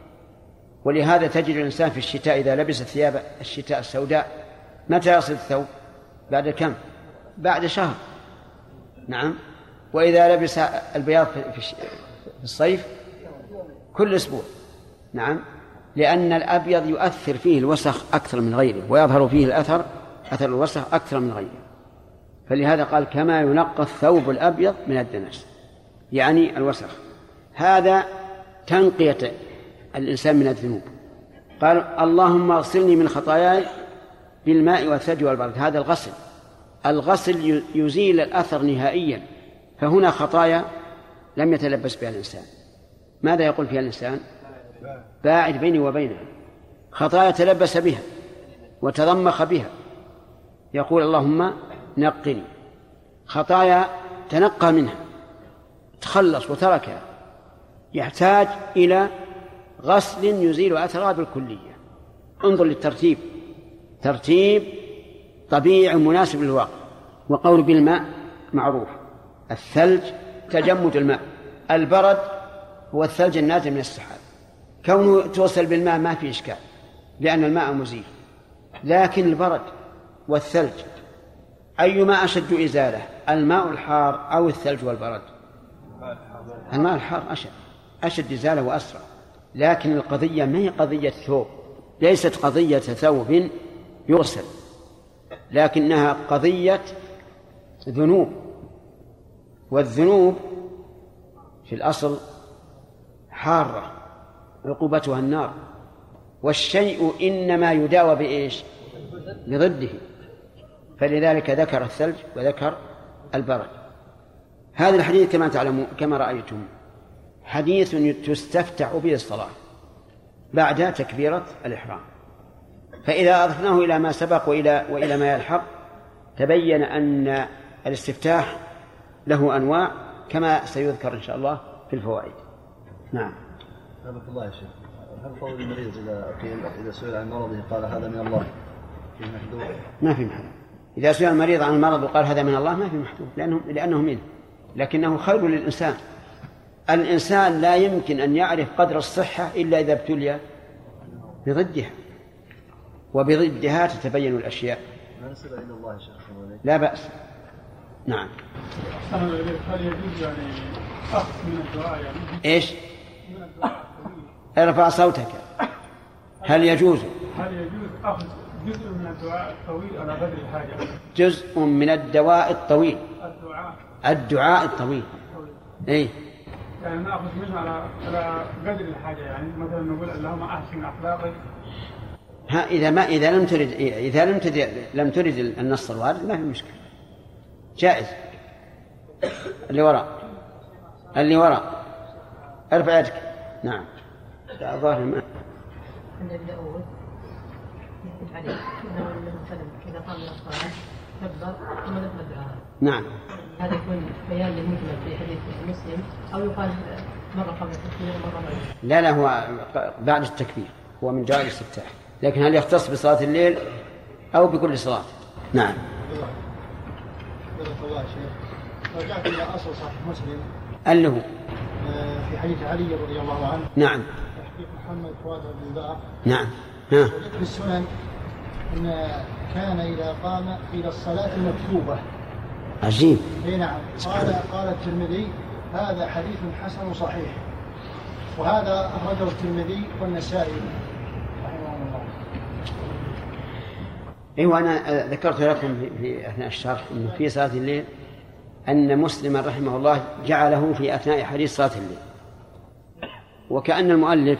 ولهذا تجد الإنسان في الشتاء إذا لبس ثياب الشتاء السوداء متى يصل الثوب؟ بعد كم؟ بعد شهر. نعم. وإذا لبس البياض في الصيف كل أسبوع. نعم. لأن الأبيض يؤثر فيه الوسخ أكثر من غيره ويظهر فيه الأثر أثر الوسخ أكثر من غيره. فلهذا قال كما ينقى الثوب الأبيض من الدنس. يعني الوسخ. هذا تنقية الإنسان من الذنوب. قال اللهم اغسلني من خطاياي بالماء والثلج والبرد. هذا الغسل. الغسل يزيل الأثر نهائيا. فهنا خطايا لم يتلبس بها الإنسان. ماذا يقول فيها الإنسان؟ باعد بيني وبينها. خطايا تلبس بها وتضمخ بها. يقول اللهم نقني. خطايا تنقى منها. تخلص وتركها. يحتاج إلى غسل يزيل أثرها بالكلية انظر للترتيب. ترتيب طبيعي مناسب للواقع. وقول بالماء معروف. الثلج تجمد الماء. البرد هو الثلج النازل من السحاب. كونه توصل بالماء ما في إشكال لأن الماء مزيل. لكن البرد والثلج أيما أشد إزالة الماء الحار أو الثلج والبرد؟ الماء الحار أشد. أشد إزالة وأسرع. لكن القضية ما هي قضية ثوب. ليست قضية ثوب يغسل لكنها قضية ذنوب. والذنوب في الأصل حارة عقوبتها النار. والشيء إنما يداوى بإيش؟ بضده فلذلك ذكر الثلج وذكر البرد. هذا الحديث كما تعلمون كما رأيتم. حديث تستفتح به الصلاة بعد تكبيرة الإحرام. فإذا أضفناه إلى ما سبق وإلى وإلى ما يلحق تبين أن الاستفتاح له أنواع كما سيذكر إن شاء الله في الفوائد. نعم. سبحانك الله يا شيخ. هل قول المريض إذا قيل إذا سئل عن مرضه قال هذا من الله؟ في محذور. ما في محذور. إذا سئل المريض عن المرض وقال هذا من الله ما في محذور لأنه لأنه منه لكنه خير للإنسان. الإنسان لا يمكن أن يعرف قدر الصحة إلا إذا ابتلي بضدها. وبضدها تتبين الأشياء. لا بأس. نعم. هل يجوز يعني أخذ من الدعاء يعني؟ إيش؟ ارفع صوتك. هل يجوز؟ هل يجوز أخذ جزء من الدعاء الطويل؟ على قدر الحاجة؟ جزء من الدواء الطويل. الدعاء. الدعاء الطويل. اي يعني ناخذ منه على على قدر الحاجة يعني. مثلا نقول اللهم أحسن اخلاقي ها إذا ما إذا لم ترد إذا لم ترد لم ترد النص الوارد ما في مشكلة. جائز. اللي وراء. اللي وراء. ارفع يدك. نعم. الظاهر ما عند ابي داود يكتب عليه النبي اذا قام إلى الصلاة كبر ثم نزل الدعاء. نعم. هذا يكون بيان للمجمل في حديث مسلم أو يقال مرة قبل التكبير ومرة بعد لا لا هو بعد التكبير هو من دعاء الاستفتاح لكن هل يختص بصلاة الليل أو بكل صلاة؟ نعم. بارك الله شيخ رجعت إلى اصل صحيح مسلم اللي هو. آه، في حديث علي رضي الله عنه. نعم. تحقيق محمد فؤاد بن باع نعم. ها. وجدت في السنن أن كان إذا قام إلى الصلاة المكتوبه عجيب. اي نعم. قال قال الترمذي هذا حديث حسن صحيح. وهذا اخرجه الترمذي والنسائي. رحمهم الله. أيوه أنا ذكرت لكم في- أثناء الشرح انه في صلاة الليل أن مسلما رحمه الله جعله في أثناء حديث صلاة الليل. وكأن المؤلف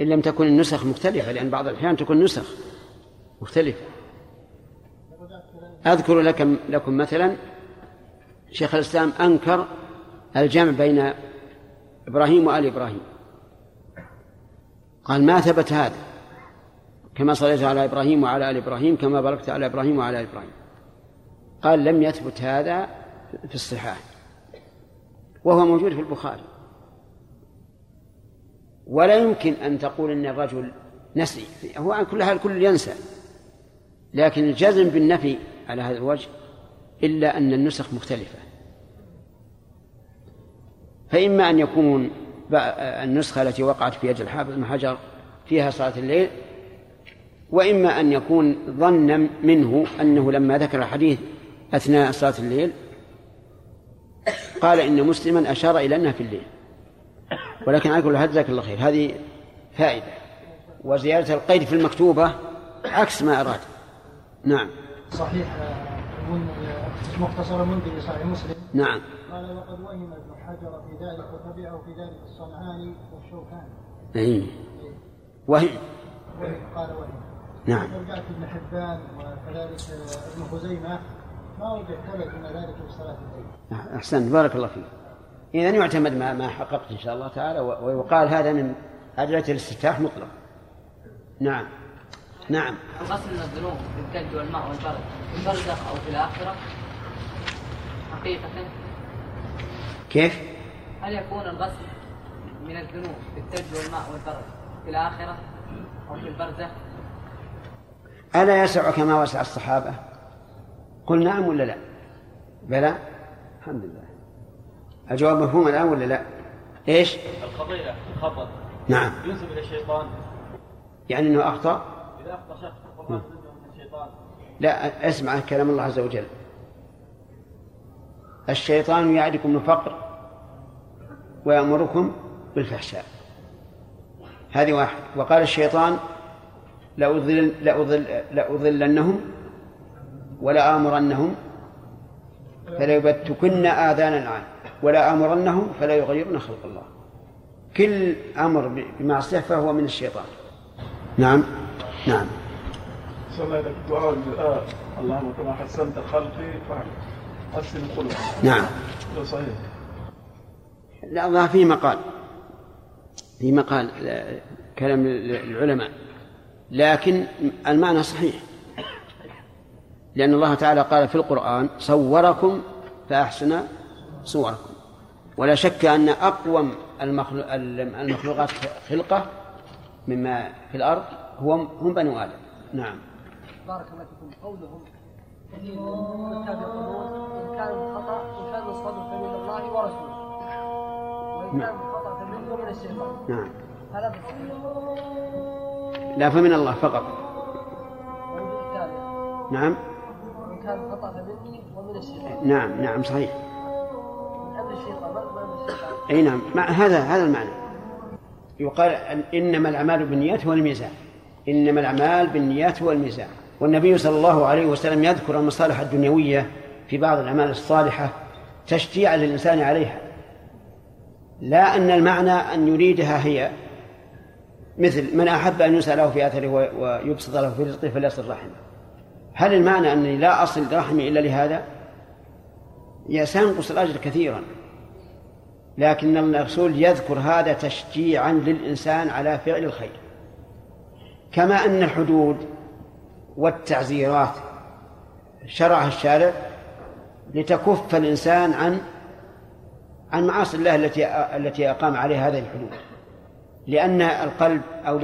إن لم تكن النسخ مختلفة لأن بعض الأحيان تكون نسخ مختلفة. أذكر لكم لكم مثلا شيخ الإسلام أنكر الجمع بين إبراهيم وآل إبراهيم. قال ما ثبت هذا؟ كما صليت على إبراهيم وعلى آل إبراهيم كما باركت على إبراهيم وعلى آل إبراهيم. قال لم يثبت هذا في الصحاح. وهو موجود في البخاري. ولا يمكن أن تقول إن الرجل نسي هو عن كل حال الكل ينسى. لكن الجزم بالنفي على هذا الوجه إلا أن النسخ مختلفة. فإما أن يكون النسخة التي وقعت في يد الحافظ بن حجر فيها صلاة الليل وإما أن يكون ظنا منه أنه لما ذكر الحديث أثناء صلاة الليل قال إن مسلما أشار إلى أنها في الليل. ولكن على كل جزاك الله خير. هذه فائدة. وزيادة القيد في المكتوبة عكس ما أراد. نعم. صحيح آه، يقول مختصر المنذر صحيح مسلم. نعم. قال وقد وهم ابن حجر في ذلك وتبعه في ذلك الصنعاني والشوكاني أي وهي وهم. قال وهم. نعم. رجعت ابن حبان وكذلك ابن خزيمة ما وجدت ثبت من ذلك في صلاة الليل. أحسنت. بارك الله فيك. إذا يعتمد ما ما حققت إن شاء الله تعالى ويقال هذا من أدلة الاستفتاح مطلق. نعم. نعم. الغسل من الذنوب بالثلج والماء والبرد في البرزخ أو في الآخرة حقيقة؟ كيف؟ هل يكون الغسل من الذنوب بالثلج والماء والبرد في الآخرة أو في البرزخ؟ ألا يسع كما وسع الصحابة؟ قل نعم ولا لا؟ بلى؟ الحمد لله. الجواب مفهوم الآن ولا لا؟ إيش؟ الخطيئة الخطأ نعم. ينسب إلى الشيطان. يعني أنه أخطأ؟ لا اسمع كلام الله عز وجل. الشيطان يعدكم الفقر ويأمركم بالفحشاء. هذه واحد. وقال الشيطان لأضل لأضل لأضلنهم ولآمرنهم فليبتكن آذان العام ولا آمرنهم فلا يغيرن خلق الله. كل أمر بمعصية فهو من الشيطان. نعم. نعم. صلى الله عليه دعاء الدعاء اللهم كما حسنت خلقي فحسن خلقي. نعم. هذا صحيح. لا الله في مقال. في مقال لا- كلام العلماء. لكن المعنى صحيح. لأن الله تعالى قال في القرآن صوركم فأحسن صوركم. ولا شك أن أقوم المخلو- المخلوقات خلقة مما في الأرض هو هم بنو آدم. نعم. بارك الله فيكم. قولهم في الكتاب يقولون إن كان خطأ إن كان الصواب فمن الله ورسوله. وإن كان خطأ فمنه من الشيطان. نعم. هذا لا فمن الله فقط. نعم. إن كان خطأ فمني ومن الشيطان. نعم نعم صحيح. من الشيطان ما من الشيطان. أي نعم. هذا هذا المعنى. يقال أن إنما الأعمال بالنيات هو الميزان إنما الأعمال بالنيات هو الميزان والنبي صلى الله عليه وسلم يذكر المصالح الدنيوية في بعض الأعمال الصالحة تشجيعا للإنسان عليها. لا أن المعنى أن يريدها هي مثل من أحب أن يسال له في اثره و- ويبسط له في رزقه فليصل رحمه. هل المعنى اني لا أصل رحمي إلا لهذا؟ سينقص الأجر كثيرا. لكن الرسول يذكر هذا تشجيعا للإنسان على فعل الخير. كما أن الحدود والتعزيرات شرعها الشارع لتكف الإنسان عن عن معاصي الله التي التي أقام عليها هذه الحدود. لأن القلب أو